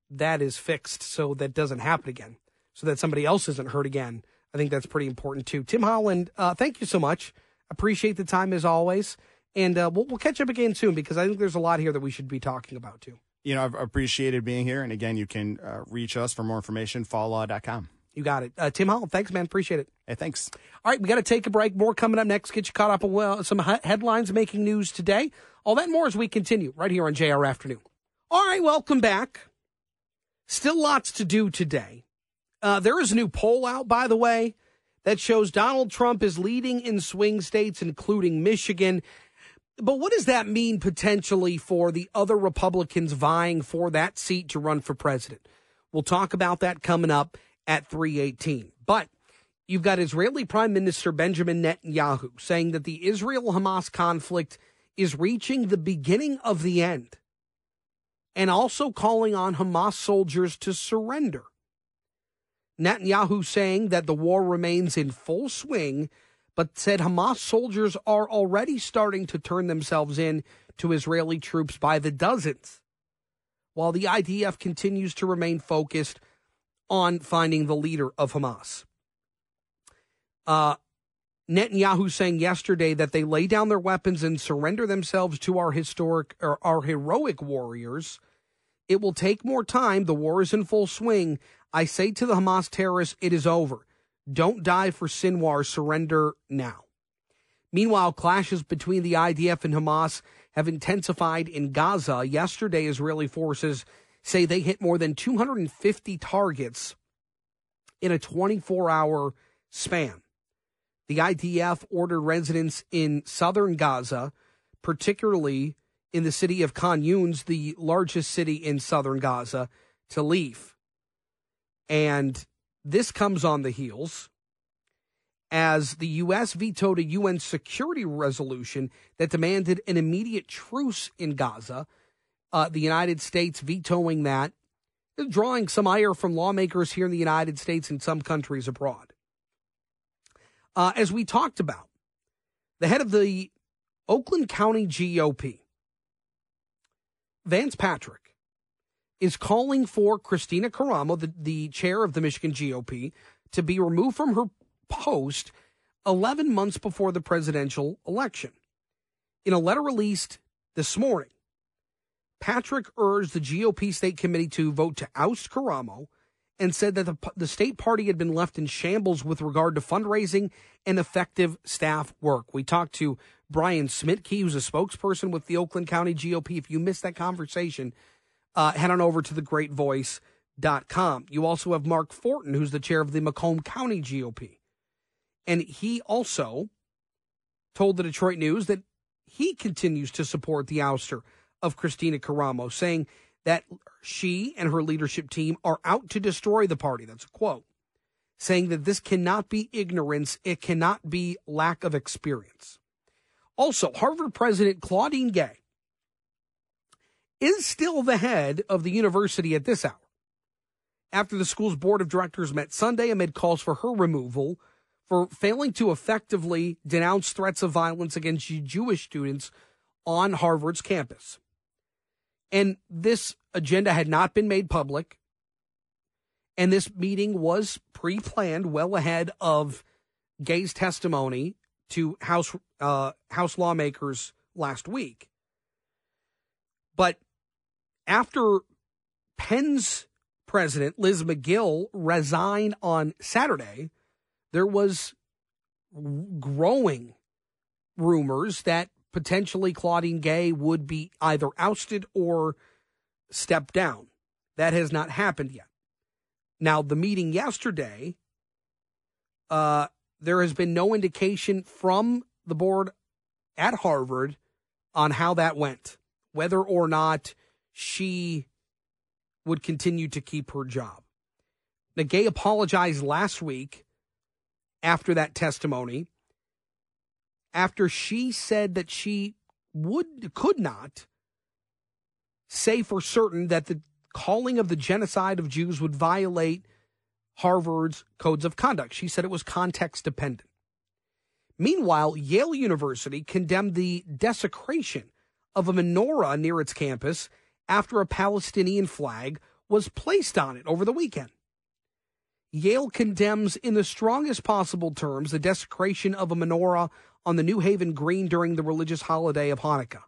that is fixed so that doesn't happen again, so that somebody else isn't hurt again. I think that's pretty important too. Tim Holland, uh, thank you so much. Appreciate the time as always, and uh, we'll, we'll catch up again soon because I think there's a lot here that we should be talking about too. You know, I've appreciated being here. And again, you can uh, reach us for more information, falllaw.com. You got it, uh, Tim Holland. Thanks, man. Appreciate it. Hey, thanks. All right, we got to take a break. More coming up next. Get you caught up on well, some he- headlines making news today. All that and more as we continue right here on JR Afternoon. All right, welcome back. Still lots to do today. Uh, there is a new poll out, by the way, that shows Donald Trump is leading in swing states, including Michigan. But what does that mean potentially for the other Republicans vying for that seat to run for president? We'll talk about that coming up at 318. But you've got Israeli Prime Minister Benjamin Netanyahu saying that the Israel Hamas conflict is reaching the beginning of the end and also calling on Hamas soldiers to surrender. Netanyahu saying that the war remains in full swing, but said Hamas soldiers are already starting to turn themselves in to Israeli troops by the dozens, while the IDF continues to remain focused on finding the leader of Hamas. Uh, Netanyahu saying yesterday that they lay down their weapons and surrender themselves to our historic or our heroic warriors. It will take more time. The war is in full swing. I say to the Hamas terrorists, it is over. Don't die for Sinwar. Surrender now. Meanwhile, clashes between the IDF and Hamas have intensified in Gaza. Yesterday, Israeli forces say they hit more than 250 targets in a 24 hour span. The IDF ordered residents in southern Gaza, particularly in the city of Khan Yunis, the largest city in southern Gaza, to leave. And this comes on the heels as the U.S. vetoed a UN security resolution that demanded an immediate truce in Gaza. Uh, the United States vetoing that, drawing some ire from lawmakers here in the United States and some countries abroad. Uh, as we talked about, the head of the Oakland County GOP, Vance Patrick is calling for Kristina Karamo, the, the chair of the Michigan GOP, to be removed from her post 11 months before the presidential election. In a letter released this morning, Patrick urged the GOP state committee to vote to oust Karamo and said that the, the state party had been left in shambles with regard to fundraising and effective staff work. We talked to Brian Szmytke, who's a spokesperson with the Oakland County GOP. If you missed that conversation, uh, head on over to thegreatvoice.com. You also have Mark Forton, who's the chair of the Macomb County GOP. And he also told the Detroit News that he continues to support the ouster of Kristina Karamo, saying that she and her leadership team are out to destroy the party. That's a quote. Saying that this cannot be ignorance, it cannot be lack of experience. Also, Harvard President Claudine Gay is still the head of the university at this hour. After the school's board of directors met Sunday amid calls for her removal for failing to effectively denounce threats of violence against Jewish students on Harvard's campus. And this agenda had not been made public. And this meeting was pre planned well ahead of Gay's testimony to House, uh, House lawmakers last week. But after Penn's president, Liz Magill, resigned on Saturday, there was growing rumors that potentially Claudine Gay would be either ousted or stepped down. That has not happened yet. Now, the meeting yesterday, uh, there has been no indication from the board at Harvard on how that went, whether or not she would continue to keep her job. Now, Gay apologized last week after that testimony after she said that she would could not say for certain that the calling of the genocide of Jews would violate Harvard's codes of conduct. She said it was context dependent. Meanwhile, Yale University condemned the desecration of a menorah near its campus after a Palestinian flag was placed on it over the weekend. Yale condemns in the strongest possible terms the desecration of a menorah on the New Haven Green during the religious holiday of Hanukkah.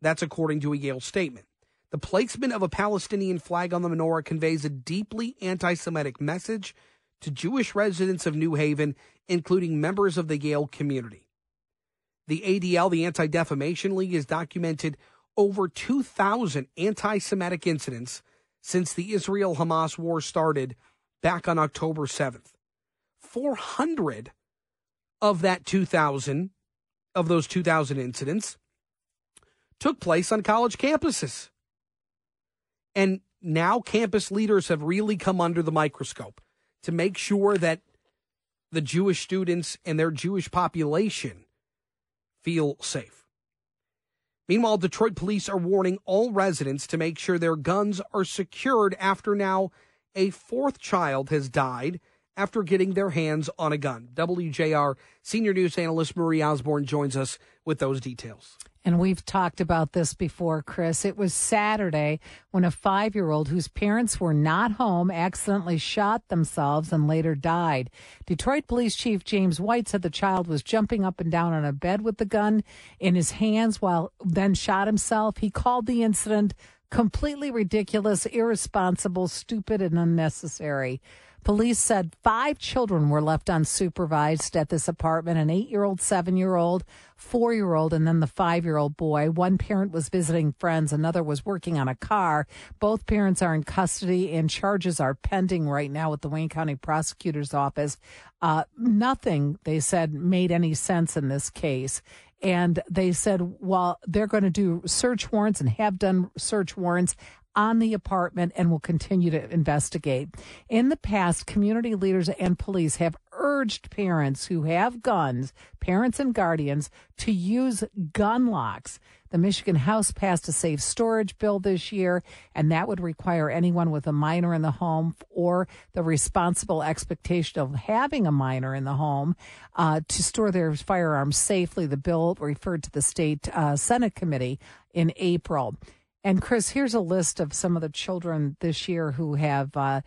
That's according to a Yale statement. The placement of a Palestinian flag on the menorah conveys a deeply anti Semitic message to Jewish residents of New Haven, including members of the Yale community. The ADL, the Anti Defamation League, has documented over 2,000 anti Semitic incidents since the Israel Hamas war started back on October 7th. 400 of that 2000 of those 2000 incidents took place on college campuses. And now campus leaders have really come under the microscope to make sure that the Jewish students and their Jewish population feel safe. Meanwhile, Detroit police are warning all residents to make sure their guns are secured after now a fourth child has died after getting their hands on a gun. WJR senior news analyst Marie Osborne joins us with those details. And we've talked about this before, Chris. It was Saturday when a five year old whose parents were not home accidentally shot themselves and later died. Detroit Police Chief James White said the child was jumping up and down on a bed with the gun in his hands while then shot himself. He called the incident completely ridiculous, irresponsible, stupid, and unnecessary. Police said five children were left unsupervised at this apartment an eight year old, seven year old, four year old, and then the five year old boy. One parent was visiting friends, another was working on a car. Both parents are in custody, and charges are pending right now with the Wayne County Prosecutor's Office. Uh, nothing, they said, made any sense in this case. And they said, well, they're going to do search warrants and have done search warrants on the apartment and will continue to investigate. In the past, community leaders and police have urged parents who have guns, parents and guardians, to use gun locks. The Michigan House passed a safe storage bill this year, and that would require anyone with a minor in the home or the responsible expectation of having a minor in the home uh, to store their firearms safely. The bill referred to the state uh, Senate committee in April. And Chris, here's a list of some of the children this year who have uh,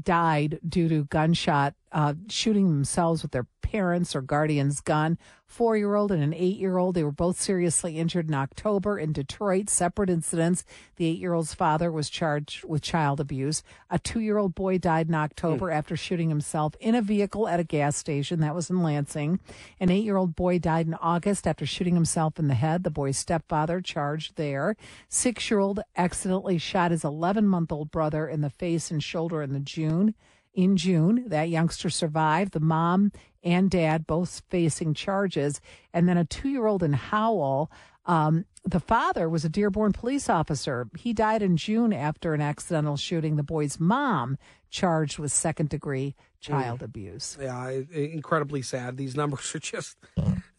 died due to gunshot uh, shooting themselves with their parents or guardian's gun. Four year old and an eight year old. They were both seriously injured in October in Detroit, separate incidents. The eight year old's father was charged with child abuse. A two year old boy died in October after shooting himself in a vehicle at a gas station. That was in Lansing. An eight year old boy died in August after shooting himself in the head. The boy's stepfather charged there. Six year old accidentally shot his 11 month old brother in the face and shoulder in the June in June. That youngster survived. The mom and dad both facing charges. And then a two year old in Howell. Um, the father was a Dearborn police officer. He died in June after an accidental shooting. The boy's mom charged with second degree child abuse. Yeah, incredibly sad. These numbers are just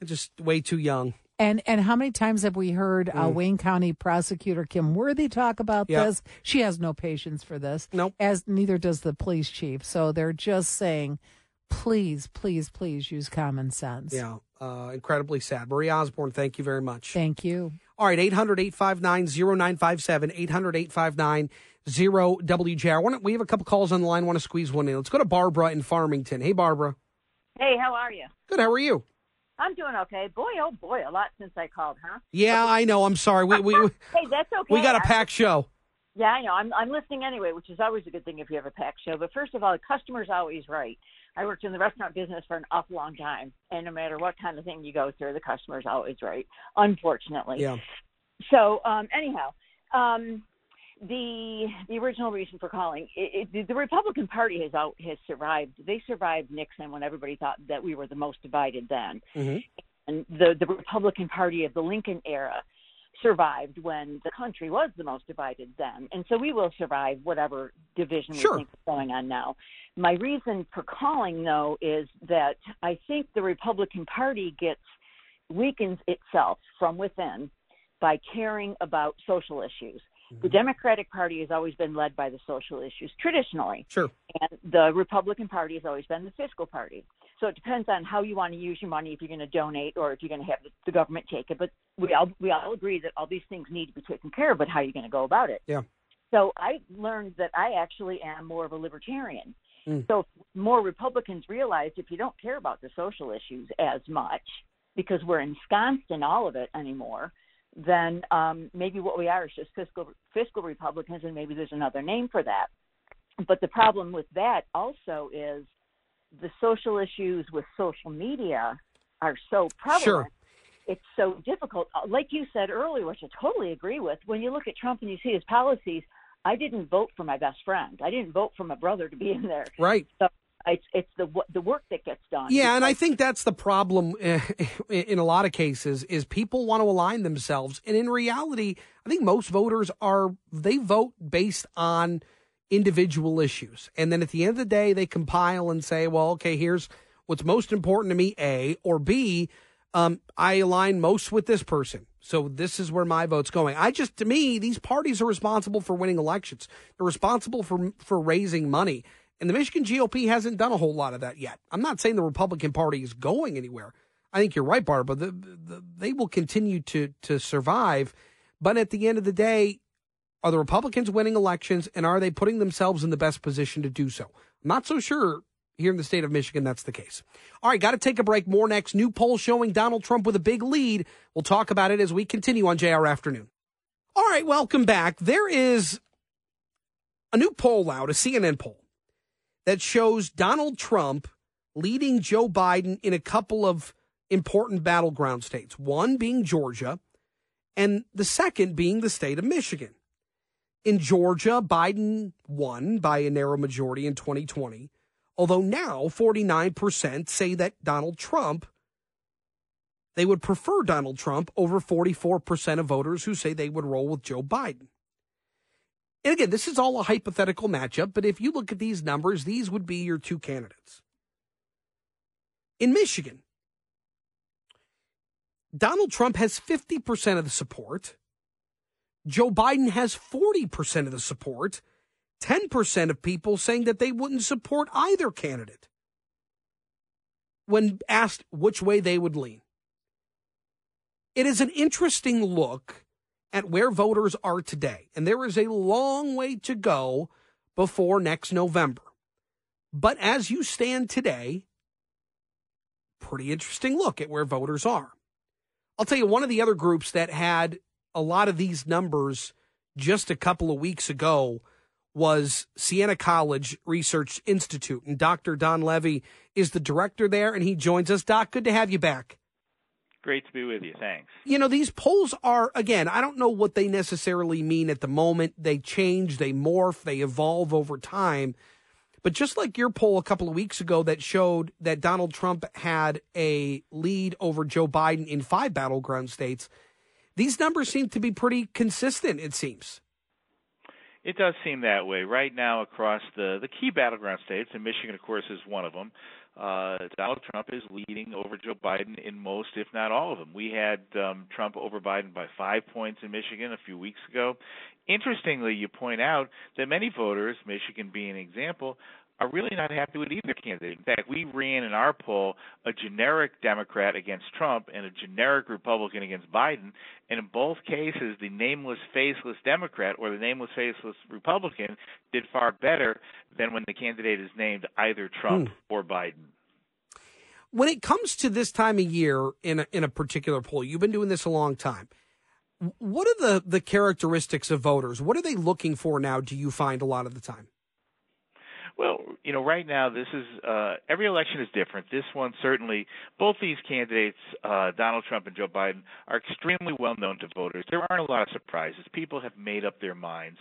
just way too young. And and how many times have we heard uh, Wayne County prosecutor Kim Worthy talk about Yep. this? She has no patience for this. Nope. As neither does the police chief. So they're just saying, please, please, please use common sense. Yeah, uh, incredibly sad. Marie Osborne, thank you very much. Thank you. All right, 800 859 0957, 800 859 0WJR. Wanna- We have a couple calls on the line. want to squeeze one in. Let's go to Barbara in Farmington. Hey, Barbara. Hey, how are you? Good. How are you? I'm doing okay. Boy, oh boy, a lot since I called, huh? Yeah, I know. I'm sorry. We we Hey, that's okay. we got a packed show. Yeah, I know. I'm I'm listening anyway, which is always a good thing if you have a packed show. But first of all, the customer's always right. I worked in the restaurant business for an awful long time, and no matter what kind of thing you go through, the customer's always right. Unfortunately. Yeah. So um, anyhow, um, the the original reason for calling it, it, the Republican Party has out has survived. They survived Nixon when everybody thought that we were the most divided then, Mhm. and the the Republican Party of the Lincoln era survived when the country was the most divided then, and so we will survive whatever division Sure. we think is going on now. My reason for calling though is that I think the Republican Party gets weakens itself from within by caring about social issues. The Democratic Party has always been led by the social issues traditionally, Sure. and the Republican Party has always been the fiscal party. So it depends on how you want to use your money, if you're going to donate or if you're going to have the, the government take it. But we all we all agree that all these things need to be taken care of. But how are you going to go about it? Yeah. So I learned that I actually am more of a libertarian. Mm. So more Republicans realized if you don't care about the social issues as much, because we're ensconced in all of it anymore, then um, maybe what we are is just fiscal fiscal Republicans, and maybe there's another name for that. But the problem with that also is the social issues with social media are so prevalent. Sure. It's so difficult. Uh, Like you said earlier, which I totally agree with, when you look at Trump and you see his policies, I didn't vote for my best friend. I didn't vote for my brother to be in there. Right. So it's it's the the work that gets done. Yeah, and I think that's the problem eh, in a lot of cases is people want to align themselves, and in reality, I think most voters are they vote based on individual issues, and then at the end of the day, they compile and say, well, okay, here's what's most important to me, A or B. Um, I align most with this person. So this is where my vote's going. I just, to me, these parties are responsible for winning elections. They're responsible for for raising money. And the Michigan GOP hasn't done a whole lot of that yet. I'm not saying the Republican Party is going anywhere. I think you're right, Barbara. The, the, they will continue to to survive, but at the end of the day, are the Republicans winning elections, and are they putting themselves in the best position to do so? I'm not so sure here in the state of Michigan that's the case. All right, got to take a break. More next. New poll showing Donald Trump with a big lead. We'll talk about it as we continue on JR Afternoon. All right, welcome back. There is a new poll out, a CNN poll, that shows Donald Trump leading Joe Biden in a couple of important battleground states, one being Georgia, and the second being the state of Michigan. In Georgia, Biden won by a narrow majority in 2020, although now 49% say that Donald Trump, they would prefer Donald Trump over 44% of voters who say they would roll with Joe Biden. And again, this is all a hypothetical matchup, but if you look at these numbers, these would be your two candidates. In Michigan, Donald Trump has 50% of the support. Joe Biden has 40% of the support. 10% of people saying that they wouldn't support either candidate when asked which way they would lean. It is an interesting look at where voters are today, and there is a long way to go before next November. But as you stand today, pretty interesting look at where voters are. I'll tell you, one of the other groups that had a lot of these numbers just a couple of weeks ago was Siena College Research Institute. And Dr. Don Levy is the director there, and he joins us. Doc, good to have you back. Great to be with you. Thanks. You know, these polls are, again, I don't know what they necessarily mean at the moment. They change, they morph, they evolve over time. But just like your poll a couple of weeks ago that showed that Donald Trump had a lead over Joe Biden in five battleground states, these numbers seem to be pretty consistent, it seems. It does seem that way right now across the the key battleground states, and Michigan, of course, is one of them. Uh, Donald Trump is leading over Joe Biden in most, if not all of them. We had um, Trump over Biden by five points in Michigan a few weeks ago. Interestingly, you point out that many voters, Michigan being an example, are really not happy with either candidate. In fact, we ran in our poll a generic Democrat against Trump and a generic Republican against Biden, and in both cases, the nameless, faceless Democrat or the nameless, faceless Republican did far better than when the candidate is named either Trump hmm. or Biden. When it comes to this time of year in a, in a particular poll, you've been doing this a long time. What are the, the characteristics of voters? What are they looking for now, do you find a lot of the time? Well, you know, right now this is uh, every election is different. This one certainly, both these candidates, uh, Donald Trump and Joe Biden, are extremely well known to voters. There aren't a lot of surprises. People have made up their minds.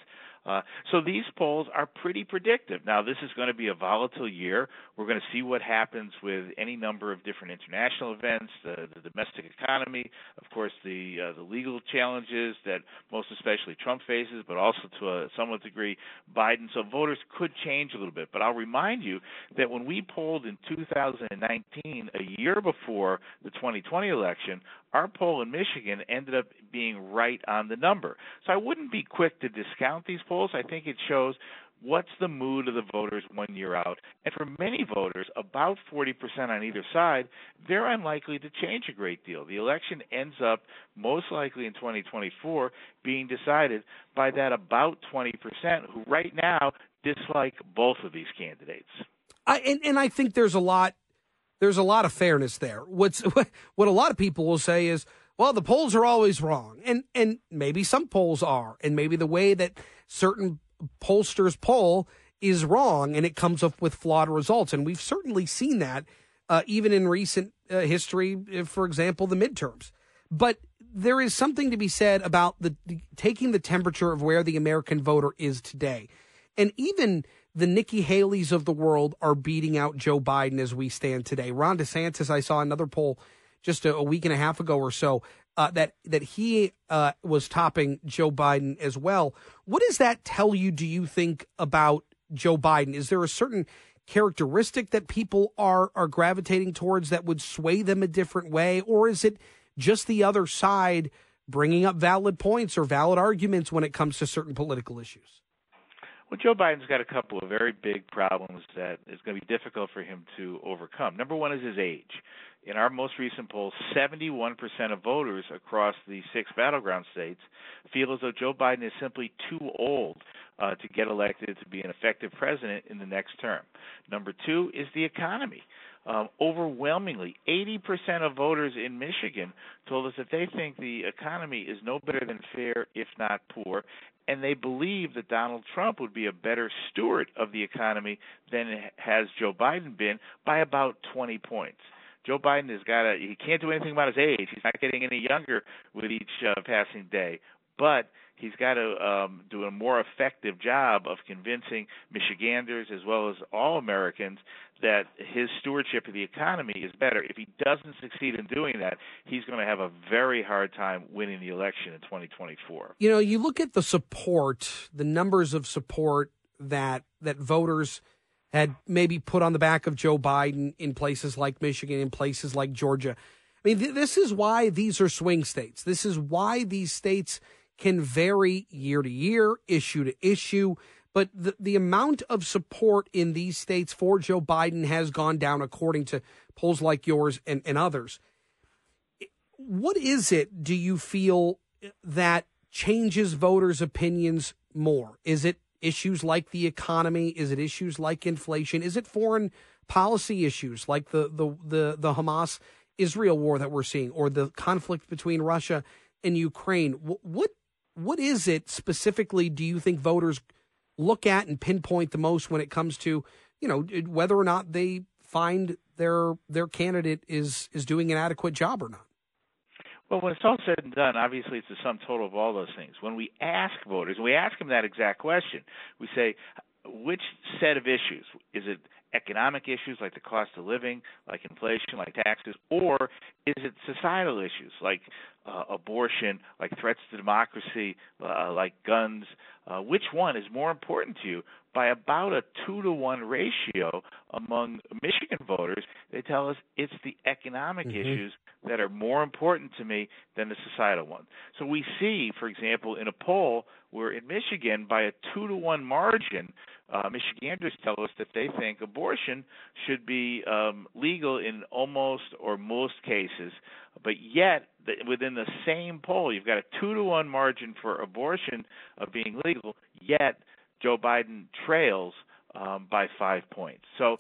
Uh, so these polls are pretty predictive. Now, this is going to be a volatile year. We're going to see what happens with any number of different international events, the, the domestic economy, of course, the uh, the legal challenges that most especially Trump faces, but also to a somewhat degree Biden. So voters could change a little bit. But I'll remind you that when we polled in 2019, a year before the 2020 election, our poll in Michigan ended up being right on the number. So I wouldn't be quick to discount these polls. I think it shows what's the mood of the voters one year out. And for many voters, about 40% on either side, they're unlikely to change a great deal. The election ends up most likely in 2024 being decided by that about 20% who right now dislike both of these candidates. I, and, and I think there's a lot there's a lot of fairness there. What's what a lot of people will say is, well, the polls are always wrong, and and maybe some polls are, and maybe the way that certain pollsters poll is wrong, and it comes up with flawed results, and we've certainly seen that uh, even in recent uh, history. Uh, for example, the midterms, but there is something to be said about the, the taking the temperature of where the American voter is today, and even the Nikki Haley's of the world are beating out Joe Biden as we stand today. Ron DeSantis, I saw another poll just a, a week and a half ago or so uh, that that he uh, was topping Joe Biden as well. What does that tell you? Do you think about Joe Biden? Is there a certain characteristic that people are are gravitating towards that would sway them a different way, or is it just the other side bringing up valid points or valid arguments when it comes to certain political issues? Well, Joe Biden's got a couple of very big problems that is going to be difficult for him to overcome. Number one is his age. In our most recent poll, 71% of voters across the six battleground states feel as though Joe Biden is simply too old uh, to get elected to be an effective president in the next term. Number two is the economy. Um, overwhelmingly, 80% of voters in Michigan told us that they think the economy is no better than fair, if not poor, and they believe that Donald Trump would be a better steward of the economy than has Joe Biden been by about 20 points. Joe Biden has got a he can't do anything about his age. He's not getting any younger with each uh, passing day, but he's got to um, do a more effective job of convincing Michiganders as well as all Americans that his stewardship of the economy is better. If he doesn't succeed in doing that, he's going to have a very hard time winning the election in 2024. You know, you look at the support, the numbers of support that that voters had maybe put on the back of Joe Biden in places like Michigan, in places like Georgia. I mean, th- this is why these are swing states. This is why these states can vary year to year, issue to issue. But the, the amount of support in these states for Joe Biden has gone down according to polls like yours and, and others. What is it, do you feel, that changes voters' opinions more? Is it issues like the economy? Is it issues like inflation? Is it foreign policy issues like the the the, the Hamas Israel war that we're seeing, or the conflict between Russia and Ukraine? What what is it specifically? Do you think voters look at and pinpoint the most when it comes to you know whether or not they find their their candidate is is doing an adequate job or not? Well, when it's all said and done, obviously it's the sum total of all those things. When we ask voters, we ask them that exact question. We say, which set of issues? Is it economic issues like the cost of living, like inflation, like taxes, or is it societal issues like uh, abortion, like threats to democracy, uh, like guns? Uh, which one is more important to you? By about a two to one ratio among Michigan voters, they tell us it's the economic mm-hmm. issues that are more important to me than the societal ones. So we see, for example, in a poll where in Michigan, by a two to one margin, uh, Michiganders tell us that they think abortion should be um, legal in almost or most cases, but yet the, within the same poll, you've got a two to one margin for abortion of being legal, yet Joe Biden trails um, by five points. So,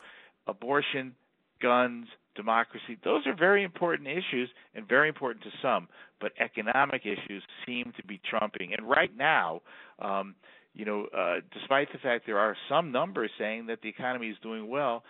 abortion, guns, democracy, those are very important issues and very important to some, but economic issues seem to be trumping. And right now, um, you know, uh, despite the fact there are some numbers saying that the economy is doing well,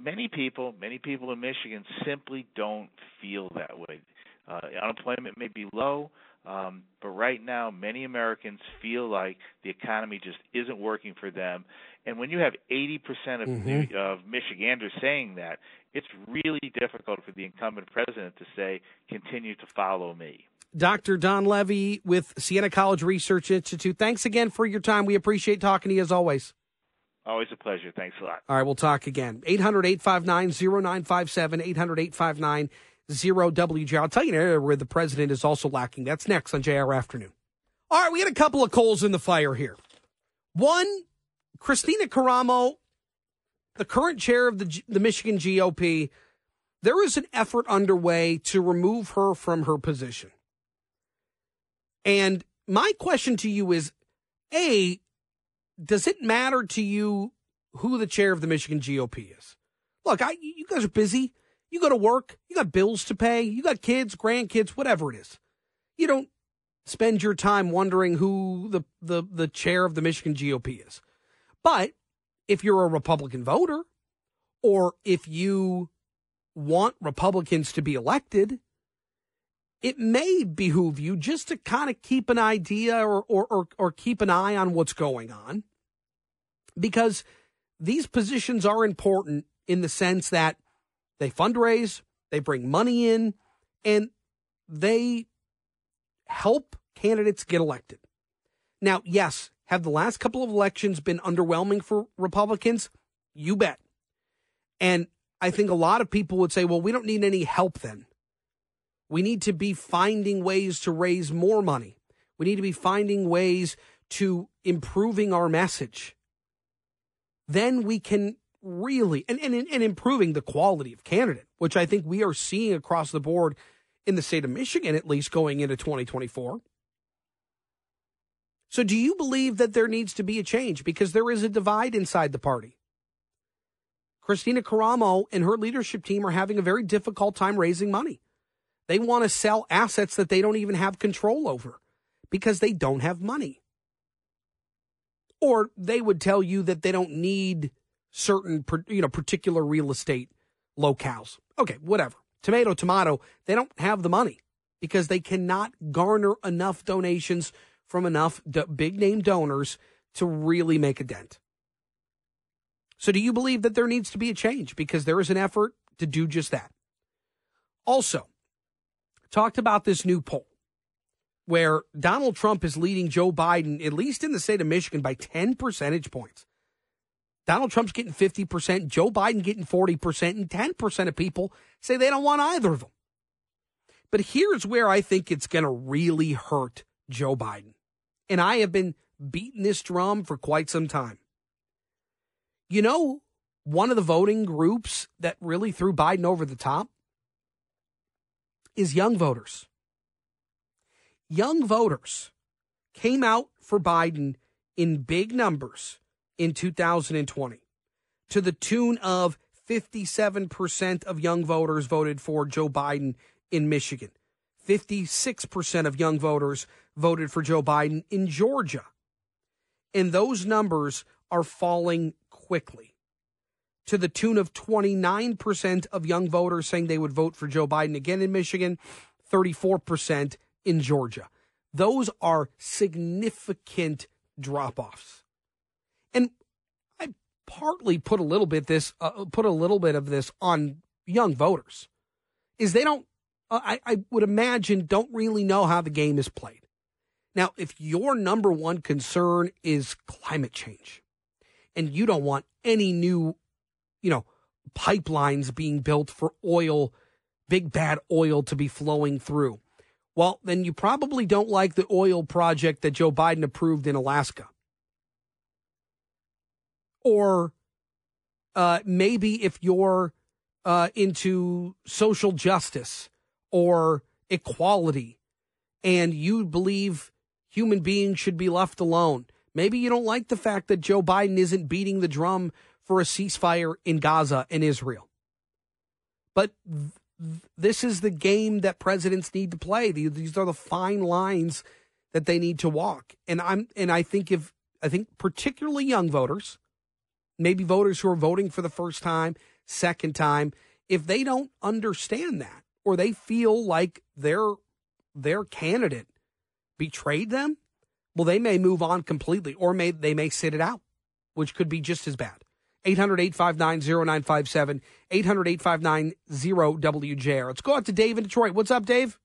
many people, many people in Michigan simply don't feel that way. Uh, unemployment may be low, um, but right now, many Americans feel like the economy just isn't working for them. And when you have 80% of, mm-hmm. of Michiganders saying that, it's really difficult for the incumbent president to say, continue to follow me. Dr. Don Levy with Siena College Research Institute. Thanks again for your time. We appreciate talking to you as always. Always a pleasure. Thanks a lot. All right, we'll talk again. 800 859 0957, 800 859 0WJ. I'll tell you an area where the president is also lacking. That's next on JR Afternoon. All right, we had a couple of coals in the fire here. One, Kristina Karamo, the current chair of the, the Michigan GOP, there is an effort underway to remove her from her position. And my question to you is A, does it matter to you who the chair of the Michigan GOP is? Look, I, you guys are busy. You go to work, you got bills to pay, you got kids, grandkids, whatever it is. You don't spend your time wondering who the, the, the chair of the Michigan GOP is. But if you're a Republican voter, or if you want Republicans to be elected, it may behoove you just to kind of keep an idea or, or, or, or, keep an eye on what's going on because these positions are important in the sense that they fundraise, they bring money in, and they help candidates get elected. Now, yes, have the last couple of elections been underwhelming for Republicans? You bet. And I think a lot of people would say, well, we don't need any help then. We need to be finding ways to raise more money. We need to be finding ways to improving our message. Then we can really and, and, and improving the quality of candidate, which I think we are seeing across the board in the state of Michigan, at least going into 2024. So, do you believe that there needs to be a change? Because there is a divide inside the party. Kristina Karamo and her leadership team are having a very difficult time raising money. They want to sell assets that they don't even have control over because they don't have money. Or they would tell you that they don't need certain you know particular real estate locales. Okay, whatever. Tomato, tomato. They don't have the money because they cannot garner enough donations from enough d- big name donors to really make a dent. So, do you believe that there needs to be a change? Because there is an effort to do just that. Also, talked about this new poll where Donald Trump is leading Joe Biden, at least in the state of Michigan, by 10 percentage points. Donald Trump's getting 50%, Joe Biden getting 40%, and 10% of people say they don't want either of them. But here's where I think it's going to really hurt Joe Biden. And I have been beating this drum for quite some time. You know, one of the voting groups that really threw Biden over the top is young voters. Young voters came out for Biden in big numbers in 2020 to the tune of 57% of young voters voted for Joe Biden in Michigan. 56% of young voters voted for Joe Biden in Georgia. And those numbers are falling quickly to the tune of 29% of young voters saying they would vote for Joe Biden again in Michigan, 34% in Georgia. Those are significant drop offs. And I partly put a little bit this uh, put a little bit of this on young voters is they don't uh, I, I would imagine don't really know how the game is played. Now, if your number one concern is climate change and you don't want any new, you know, pipelines being built for oil, big bad oil to be flowing through, well, then you probably don't like the oil project that Joe Biden approved in Alaska. Or uh, maybe if you're uh, into social justice or equality and you believe human beings should be left alone, maybe you don't like the fact that Joe Biden isn't beating the drum for a ceasefire in Gaza and Israel. But this is the game that presidents need to play. These are the fine lines that they need to walk. And I'm and I think if I think particularly young voters, maybe voters who are voting for the first time, second time, if they don't understand that or they feel like their their candidate betrayed them, well they may move on completely or may they may sit it out, which could be just as bad. 800 859 0957, 800 859 WJR. Let's go out to Dave in Detroit. What's up, Dave?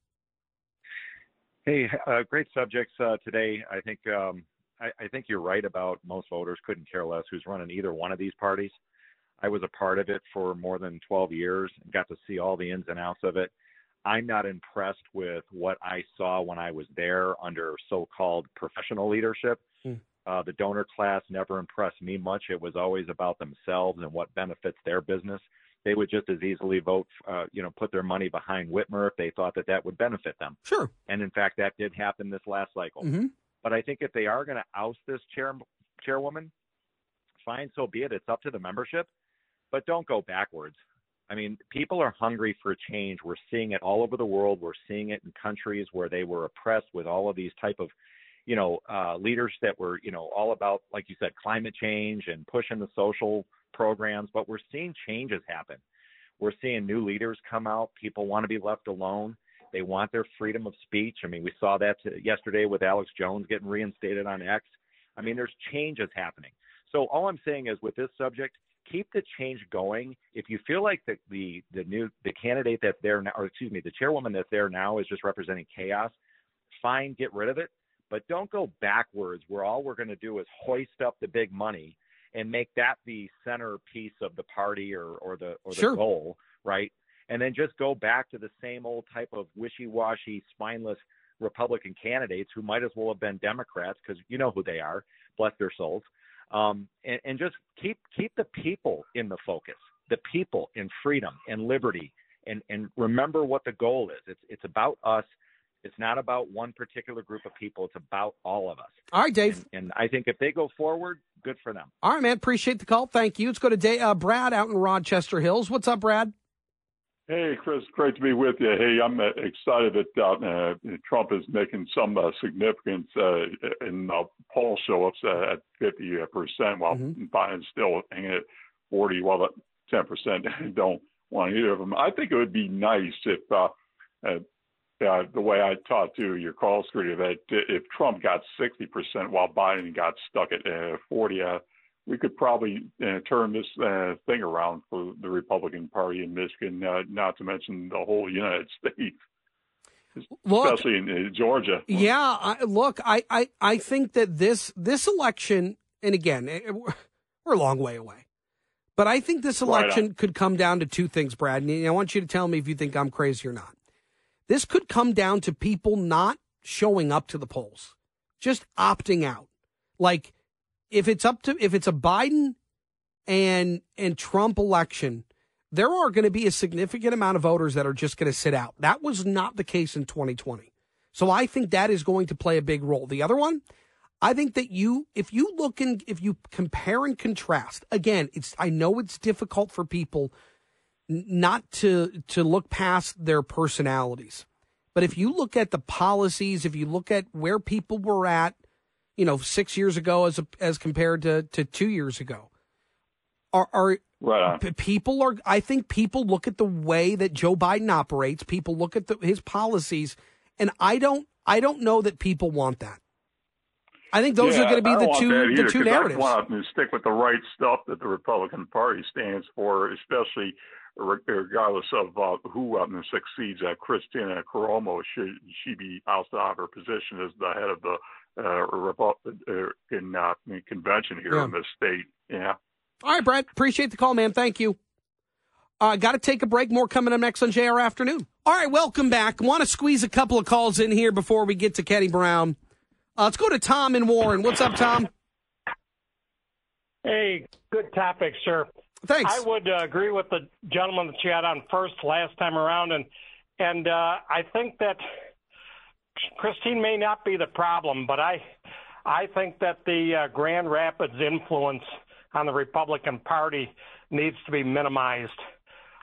Hey, uh, great subjects uh, today. I think um, I, I, think you're right about most voters couldn't care less who's running either one of these parties. I was a part of it for more than 12 years and got to see all the ins and outs of it. I'm not impressed with what I saw when I was there under so-called professional leadership. Mm. Uh, the donor class never impressed me much. It was always about themselves and what benefits their business. They would just as easily vote, uh, you know, put their money behind Whitmer if they thought that that would benefit them. Sure. And in fact, that did happen this last cycle. Mm-hmm. But I think if they are going to oust this chair chairwoman, fine, so be it. It's up to the membership, but don't go backwards. I mean, people are hungry for change. We're seeing it all over the world. We're seeing it in countries where they were oppressed with all of these type of you know, uh, leaders that were, you know, all about, like you said, climate change and pushing the social programs. But we're seeing changes happen. We're seeing new leaders come out. People want to be left alone. They want their freedom of speech. I mean, we saw that yesterday with Alex Jones getting reinstated on X. I mean, there's changes happening. So all I'm saying is with this subject, keep the change going. If you feel like the the, the new the candidate that's there now, or excuse me, the chairwoman that's there now is just representing chaos, fine, get rid of it but don't go backwards where all we're going to do is hoist up the big money and make that the centerpiece of the party or, or the or the sure. goal, right? And then just go back to the same old type of wishy-washy, spineless Republican candidates who might as well have been Democrats because you know who they are, bless their souls. Um, and, and just keep keep the people in the focus, the people in freedom and liberty, and and remember what the goal is. It's it's about us it's not about one particular group of people. It's about all of us. All right, Dave. And, and I think if they go forward, good for them. All right, man. Appreciate the call. Thank you. Let's go to Dave, uh, Brad out in Rochester Hills. What's up, Brad? Hey, Chris. Great to be with you. Hey, I'm uh, excited that uh, Trump is making some uh, significance uh, in the poll show-ups at 50%, while mm-hmm. Biden's still hanging at 40, while the 10% don't want either of them. I think it would be nice if uh, uh, uh, the way I talked to your call screen that if Trump got 60% while Biden got stuck at uh, 40, uh, we could probably uh, turn this uh, thing around for the Republican Party in Michigan, uh, not to mention the whole United States. Look, especially in, in Georgia. Yeah, I, look, I, I, I think that this this election, and again, it, we're a long way away, but I think this election right could come down to two things, Brad. And I want you to tell me if you think I'm crazy or not. This could come down to people not showing up to the polls, just opting out. Like if it's up to if it's a Biden and and Trump election, there are going to be a significant amount of voters that are just going to sit out. That was not the case in 2020. So I think that is going to play a big role. The other one, I think that you, if you look and if you compare and contrast, again, it's, I know it's difficult for people not to, to look past their personalities. But if you look at the policies, if you look at where people were at, you know, six years ago as a, as compared to, to two years ago, are, are Right. P- people are i think people look at the way that joe biden operates people look at the, his policies and i don't i don't know that people want that i think those Yeah, are going to be the two that the either, two narratives I want to stick with the right stuff that the Republican Party stands for, especially regardless of uh, who um, succeeds. Uh, Kristina Karamo should she be ousted out of her position as the head of the uh, Republican uh, convention here Yeah. in the state. Yeah. all right brett appreciate the call man thank you uh, got to take a break. More coming up next on JR Afternoon. All right, welcome back. Want to squeeze a couple of calls in here before we get to Kenny Brown. Uh, let's go to Tom and Warren. What's up, Tom? Hey, good topic, sir. Thanks. I would uh, agree with the gentleman that you had on first last time around, and and uh, I think that Christine may not be the problem, but I I think that the uh, Grand Rapids influence on the Republican Party needs to be minimized.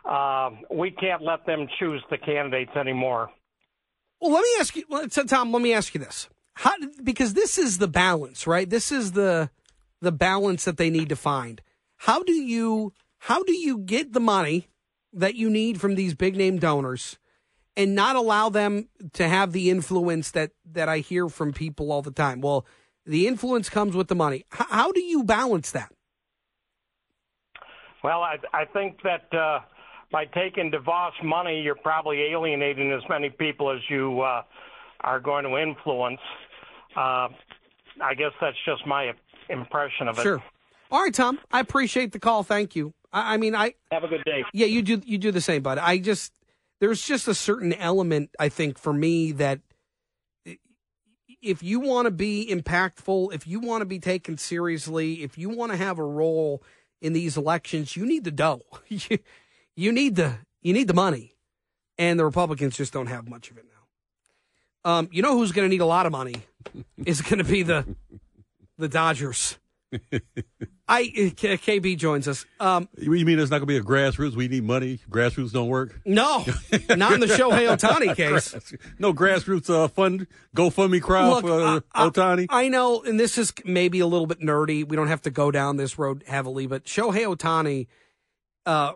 Uh, we can't let them choose the candidates anymore. Well, let me ask you, Tom. Let me ask you this: How, because this is the balance, right? This is the the balance that they need to find. How do you how do you get the money that you need from these big name donors, and not allow them to have the influence that that I hear from people all the time? Well, the influence comes with the money. H- how do you balance that? Well, I, I think that uh, by taking DeVos money, you're probably alienating as many people as you uh, are going to influence. Uh, I guess that's just my impression of it. Sure. All right, Tom. I appreciate the call. Thank you. I, I mean, I Have a good day. Yeah, you do. You do the same, bud. I just there's just a certain element I think for me that if you want to be impactful, if you want to be taken seriously, if you want to have a role in these elections, you need the dough. you, need the you need the money, and the Republicans just don't have much of it now. Um, you know who's going to need a lot of money is going to be the the Dodgers. I K- KB joins us. Um, You mean there's not going to be a grassroots? We need money. Grassroots don't work. No, not in the Shohei Ohtani case. Grass- no grassroots uh, fund GoFundMe crowd Look, for uh, I- I- Ohtani. I know, and this is maybe a little bit nerdy. We don't have to go down this road heavily, but Shohei Ohtani, uh,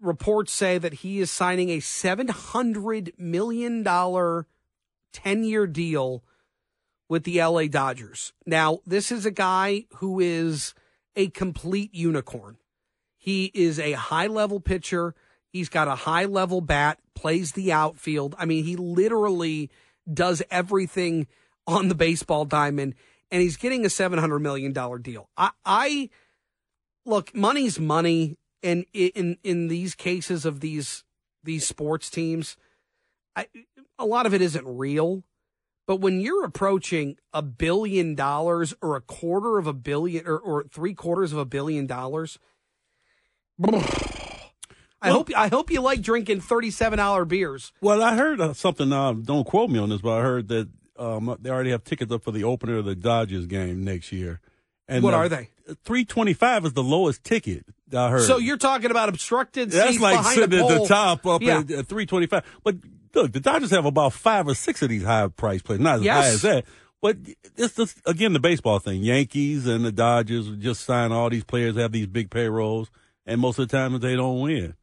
reports say that he is signing a seven hundred million dollar ten year deal with the LA Dodgers. Now, this is a guy who is a complete unicorn. He is a high level pitcher. He's got a high level bat, plays the outfield. I mean, he literally does everything on the baseball diamond, and he's getting a $700 million deal. I, I look, money's money. And in, in these cases of these, these sports teams, I, a lot of it isn't real. But when you're approaching a billion dollars or a quarter of a billion or, or three quarters of a billion dollars, I hope I hope you like drinking thirty seven dollar beers. Well, I heard uh, something. Uh, don't quote me on this, but I heard that um, they already have tickets up for the opener of the Dodgers game next year. And What uh, are they? Three twenty five is the lowest ticket. I heard. So you're talking about obstructed That's seats like behind sitting at the top up Yeah. at, at 325. But look, the Dodgers have about five or six of these high price players. Not as Yes. high as that. But it's just, again, the baseball thing. Yankees and the Dodgers just sign all these players, have these big payrolls, and most of the time they don't win.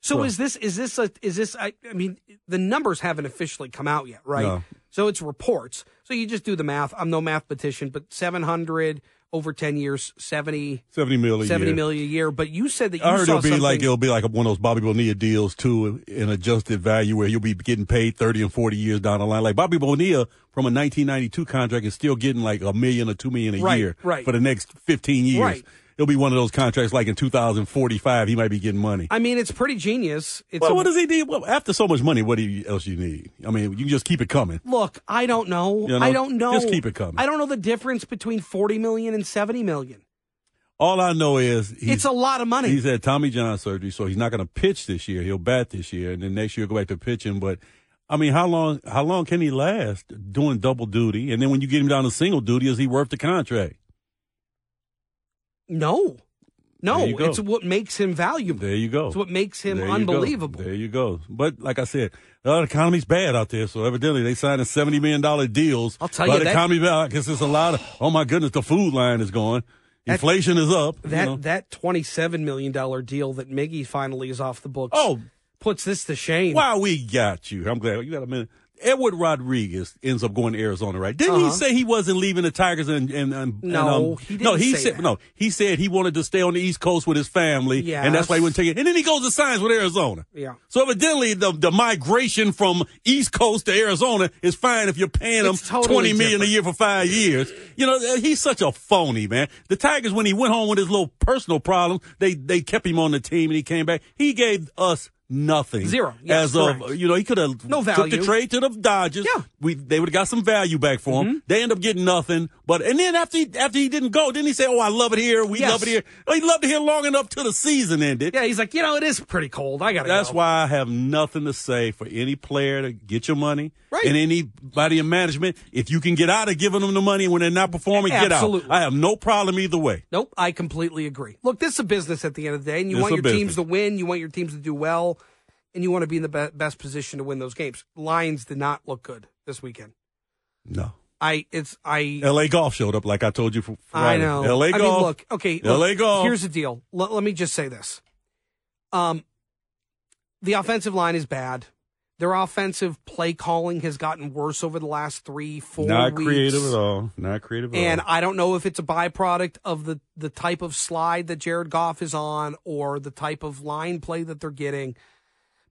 So So- is this is this a is this I, I mean the numbers haven't officially come out yet, right? No. So it's reports. So you just do the math. I'm no mathematician, but 700 over 10 years, 70 70 million a 70 year. million a year. But you said that you I heard it'll be something. like it'll be like one of those Bobby Bonilla deals too, an adjusted value where you'll be getting paid thirty and forty years down the line. Like Bobby Bonilla from a 1992 contract is still getting like a million or two million a Right, year right. for the next 15 years. Right. It'll be one of those contracts like in 2045 he might be getting money. I mean, it's pretty genius. It's well, a- what does he need? Well, after so much money, what do you, else you need? I mean, you can just keep it coming. Look, I don't know. You know, I don't know. just keep it coming. I don't know the difference between 40 million and 70 million. All I know is It's a lot of money. He's had Tommy John surgery, so he's not going to pitch this year. He'll bat this year, and then next year he'll go back to pitching. But I mean, how long? How long can he last doing double duty? And then when you get him down to single duty, is he worth the contract? No, no, you it's what makes him valuable. There you go. It's what makes him There you unbelievable. There you go. But like I said, the economy's bad out there. So evidently they signing seventy million dollar deals. I'll tell But you the that- economy bad because there's a lot of. Oh my goodness, the food line is going. Inflation is up. you That know. that twenty seven million dollar deal that Miggy finally is off the books. Oh. puts this to shame. Wow, we got you? I'm glad you got a minute. Eduardo Rodriguez ends up going to Arizona, right? Didn't Uh-huh. he say he wasn't leaving the Tigers? And, and, and No, and, um, he no, he said that. no. He said he wanted to stay on the East Coast with his family, and that's why he Yes. wouldn't take it. And then he goes to signs with Arizona. Yeah. So evidently, the the migration from East Coast to Arizona is fine if you're paying him totally twenty million a year for five years. You know, uh, he's such a phony, man. The Tigers, when he went home with his little personal problems, they they kept him on the team, and he came back. He gave us nothing. Zero. As of you know, he could have No took value. the trade to the Dodgers. Yeah. We they would have got some value back for Mm-hmm. him. They end up getting nothing. But and then after he after he didn't go, didn't he say, "Oh, I love it here. We Yes. love it here." Oh, he loved it here long enough till the season ended. Yeah, he's like, you know, it is pretty cold. I gotta That's go. why I have nothing to say for any player to get your money. Right. And anybody in management, if you can get out of giving them the money when they're not performing, get out. Absolutely. I have no problem either way. Nope, I completely agree. Look, this is a business at the end of the day, and you It's want your teams to win. You want your teams to do well, and you want to be in the be- best position to win those games. Lions did not look good this weekend. No. I it's I LA Goff showed up like I told you. For I know. LA I Goff. mean, look, okay. LA look, Goff. Here's the deal. Let, let me just say this. Um, the offensive line is bad. Their offensive play calling has gotten worse over the last three, four Not weeks. creative at all. Not creative at And all. And I don't know if it's a byproduct of the the type of slide that Jared Goff is on or the type of line play that they're getting.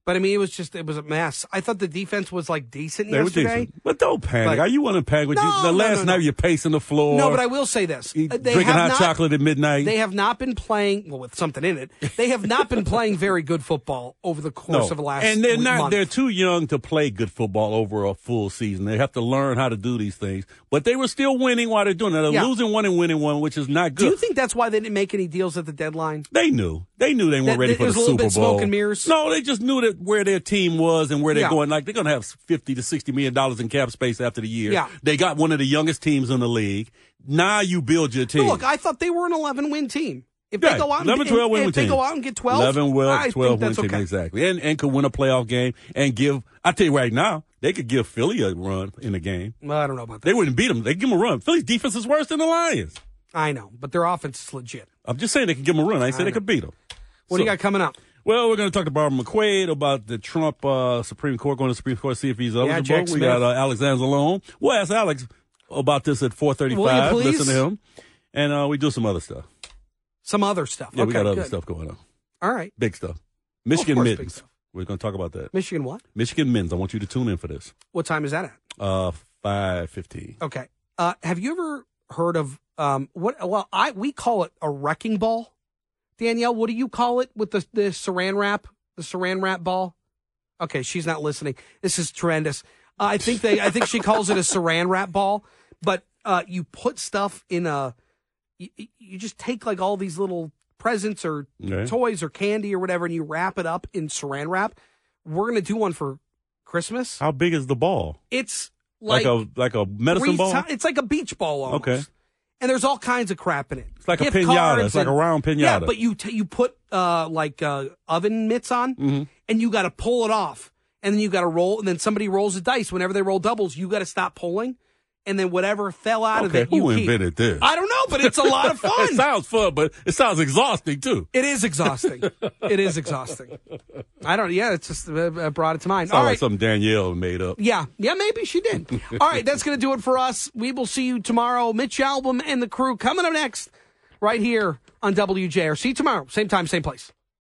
But I mean, it was just it was a mess. I thought the defense was like decent They were yesterday. decent. But don't panic. But- Are you want to panic? With No, you? The no, last no, night you're pacing the floor. No, but I will say this: Uh, they drinking hot not- chocolate at midnight. They have not been playing well with something in it. They have not been playing very good football over the course no. of the last and they're not. month. They're too young to play good football over a full season. They have to learn how to do these things. But they were still winning while they're doing it. They're Yeah. losing one and winning one, which is not good. Do you think that's why they didn't make any deals at the deadline? They knew. They knew they weren't That- ready for the a little Super bit Bowl. smoke and mirrors? No, they just knew that where their team was and where they're Yeah. going. Like they're going to have fifty to sixty million dollars in cap space after the year. Yeah. They got one of the youngest teams in the league. Now you build your team. Look, I thought they were an 11 win team. If Yeah, they go out and, 11, 12 win if they go out and get 12, 11, well, I 12 think win that's team, okay. exactly. And, and could win a playoff game and give, I tell you right now, they could give Philly a run in the game. Well, I don't know about that. They wouldn't beat them. They give them a run. Philly's defense is worse than the Lions. I know, but their offense is legit. I'm just saying they can give them a run. I ain't say I they know. could beat them. What do you got coming up? Well, we're going to talk to Barbara McQuade about the Trump uh, Supreme Court, going to the Supreme Court, see if he's eligible. Jack we Smith. got uh, Alexander Zalone. We'll ask Alex about this at 435. Will you? Listen to him. And uh, we do some other stuff. Some other stuff. Yeah, okay, we got other good. stuff going on. All right. Big stuff. Michigan course, mittens. We're going to talk about that. Michigan what? Michigan men's. I want you to tune in for this. What time is that at? Uh, five fifteen. Okay. Uh, have you ever heard of um what? Well, I we call it a wrecking ball. Danielle, what do you call it with the the saran wrap? The saran wrap ball. Okay, she's not listening. This is tremendous. Uh, I think they. I think she calls it a saran wrap ball. But uh, you put stuff in a. You, you just take like all these little presents or Okay. toys or candy or whatever, and you wrap it up in saran wrap. We're gonna do one for Christmas. How big is the ball? It's Like, like, a like a medicine three ball. It's like a beach ball almost. Okay. And there's all kinds of crap in it. It's like a Gift pinata. It's like a round round Yeah, but you t- you put uh like uh oven mitts on, Mm-hmm. and you got to pull it off, and then you got to roll, and then somebody rolls the dice. Whenever they roll doubles, you got to stop pulling, and then whatever fell out of Okay, it, you who keep. invented this? I don't know, but it's a lot of fun. it sounds fun, but it sounds exhausting too. it is exhausting. it is exhausting. I don't. Yeah, it's just uh, uh, brought it to mind. Sounds All like right. something Danielle made up. Yeah, yeah, maybe she did. All right, that's going to do it for us. We will see you tomorrow. Mitch Albom and the crew coming up next, right here on WJR. See you tomorrow, same time, same place.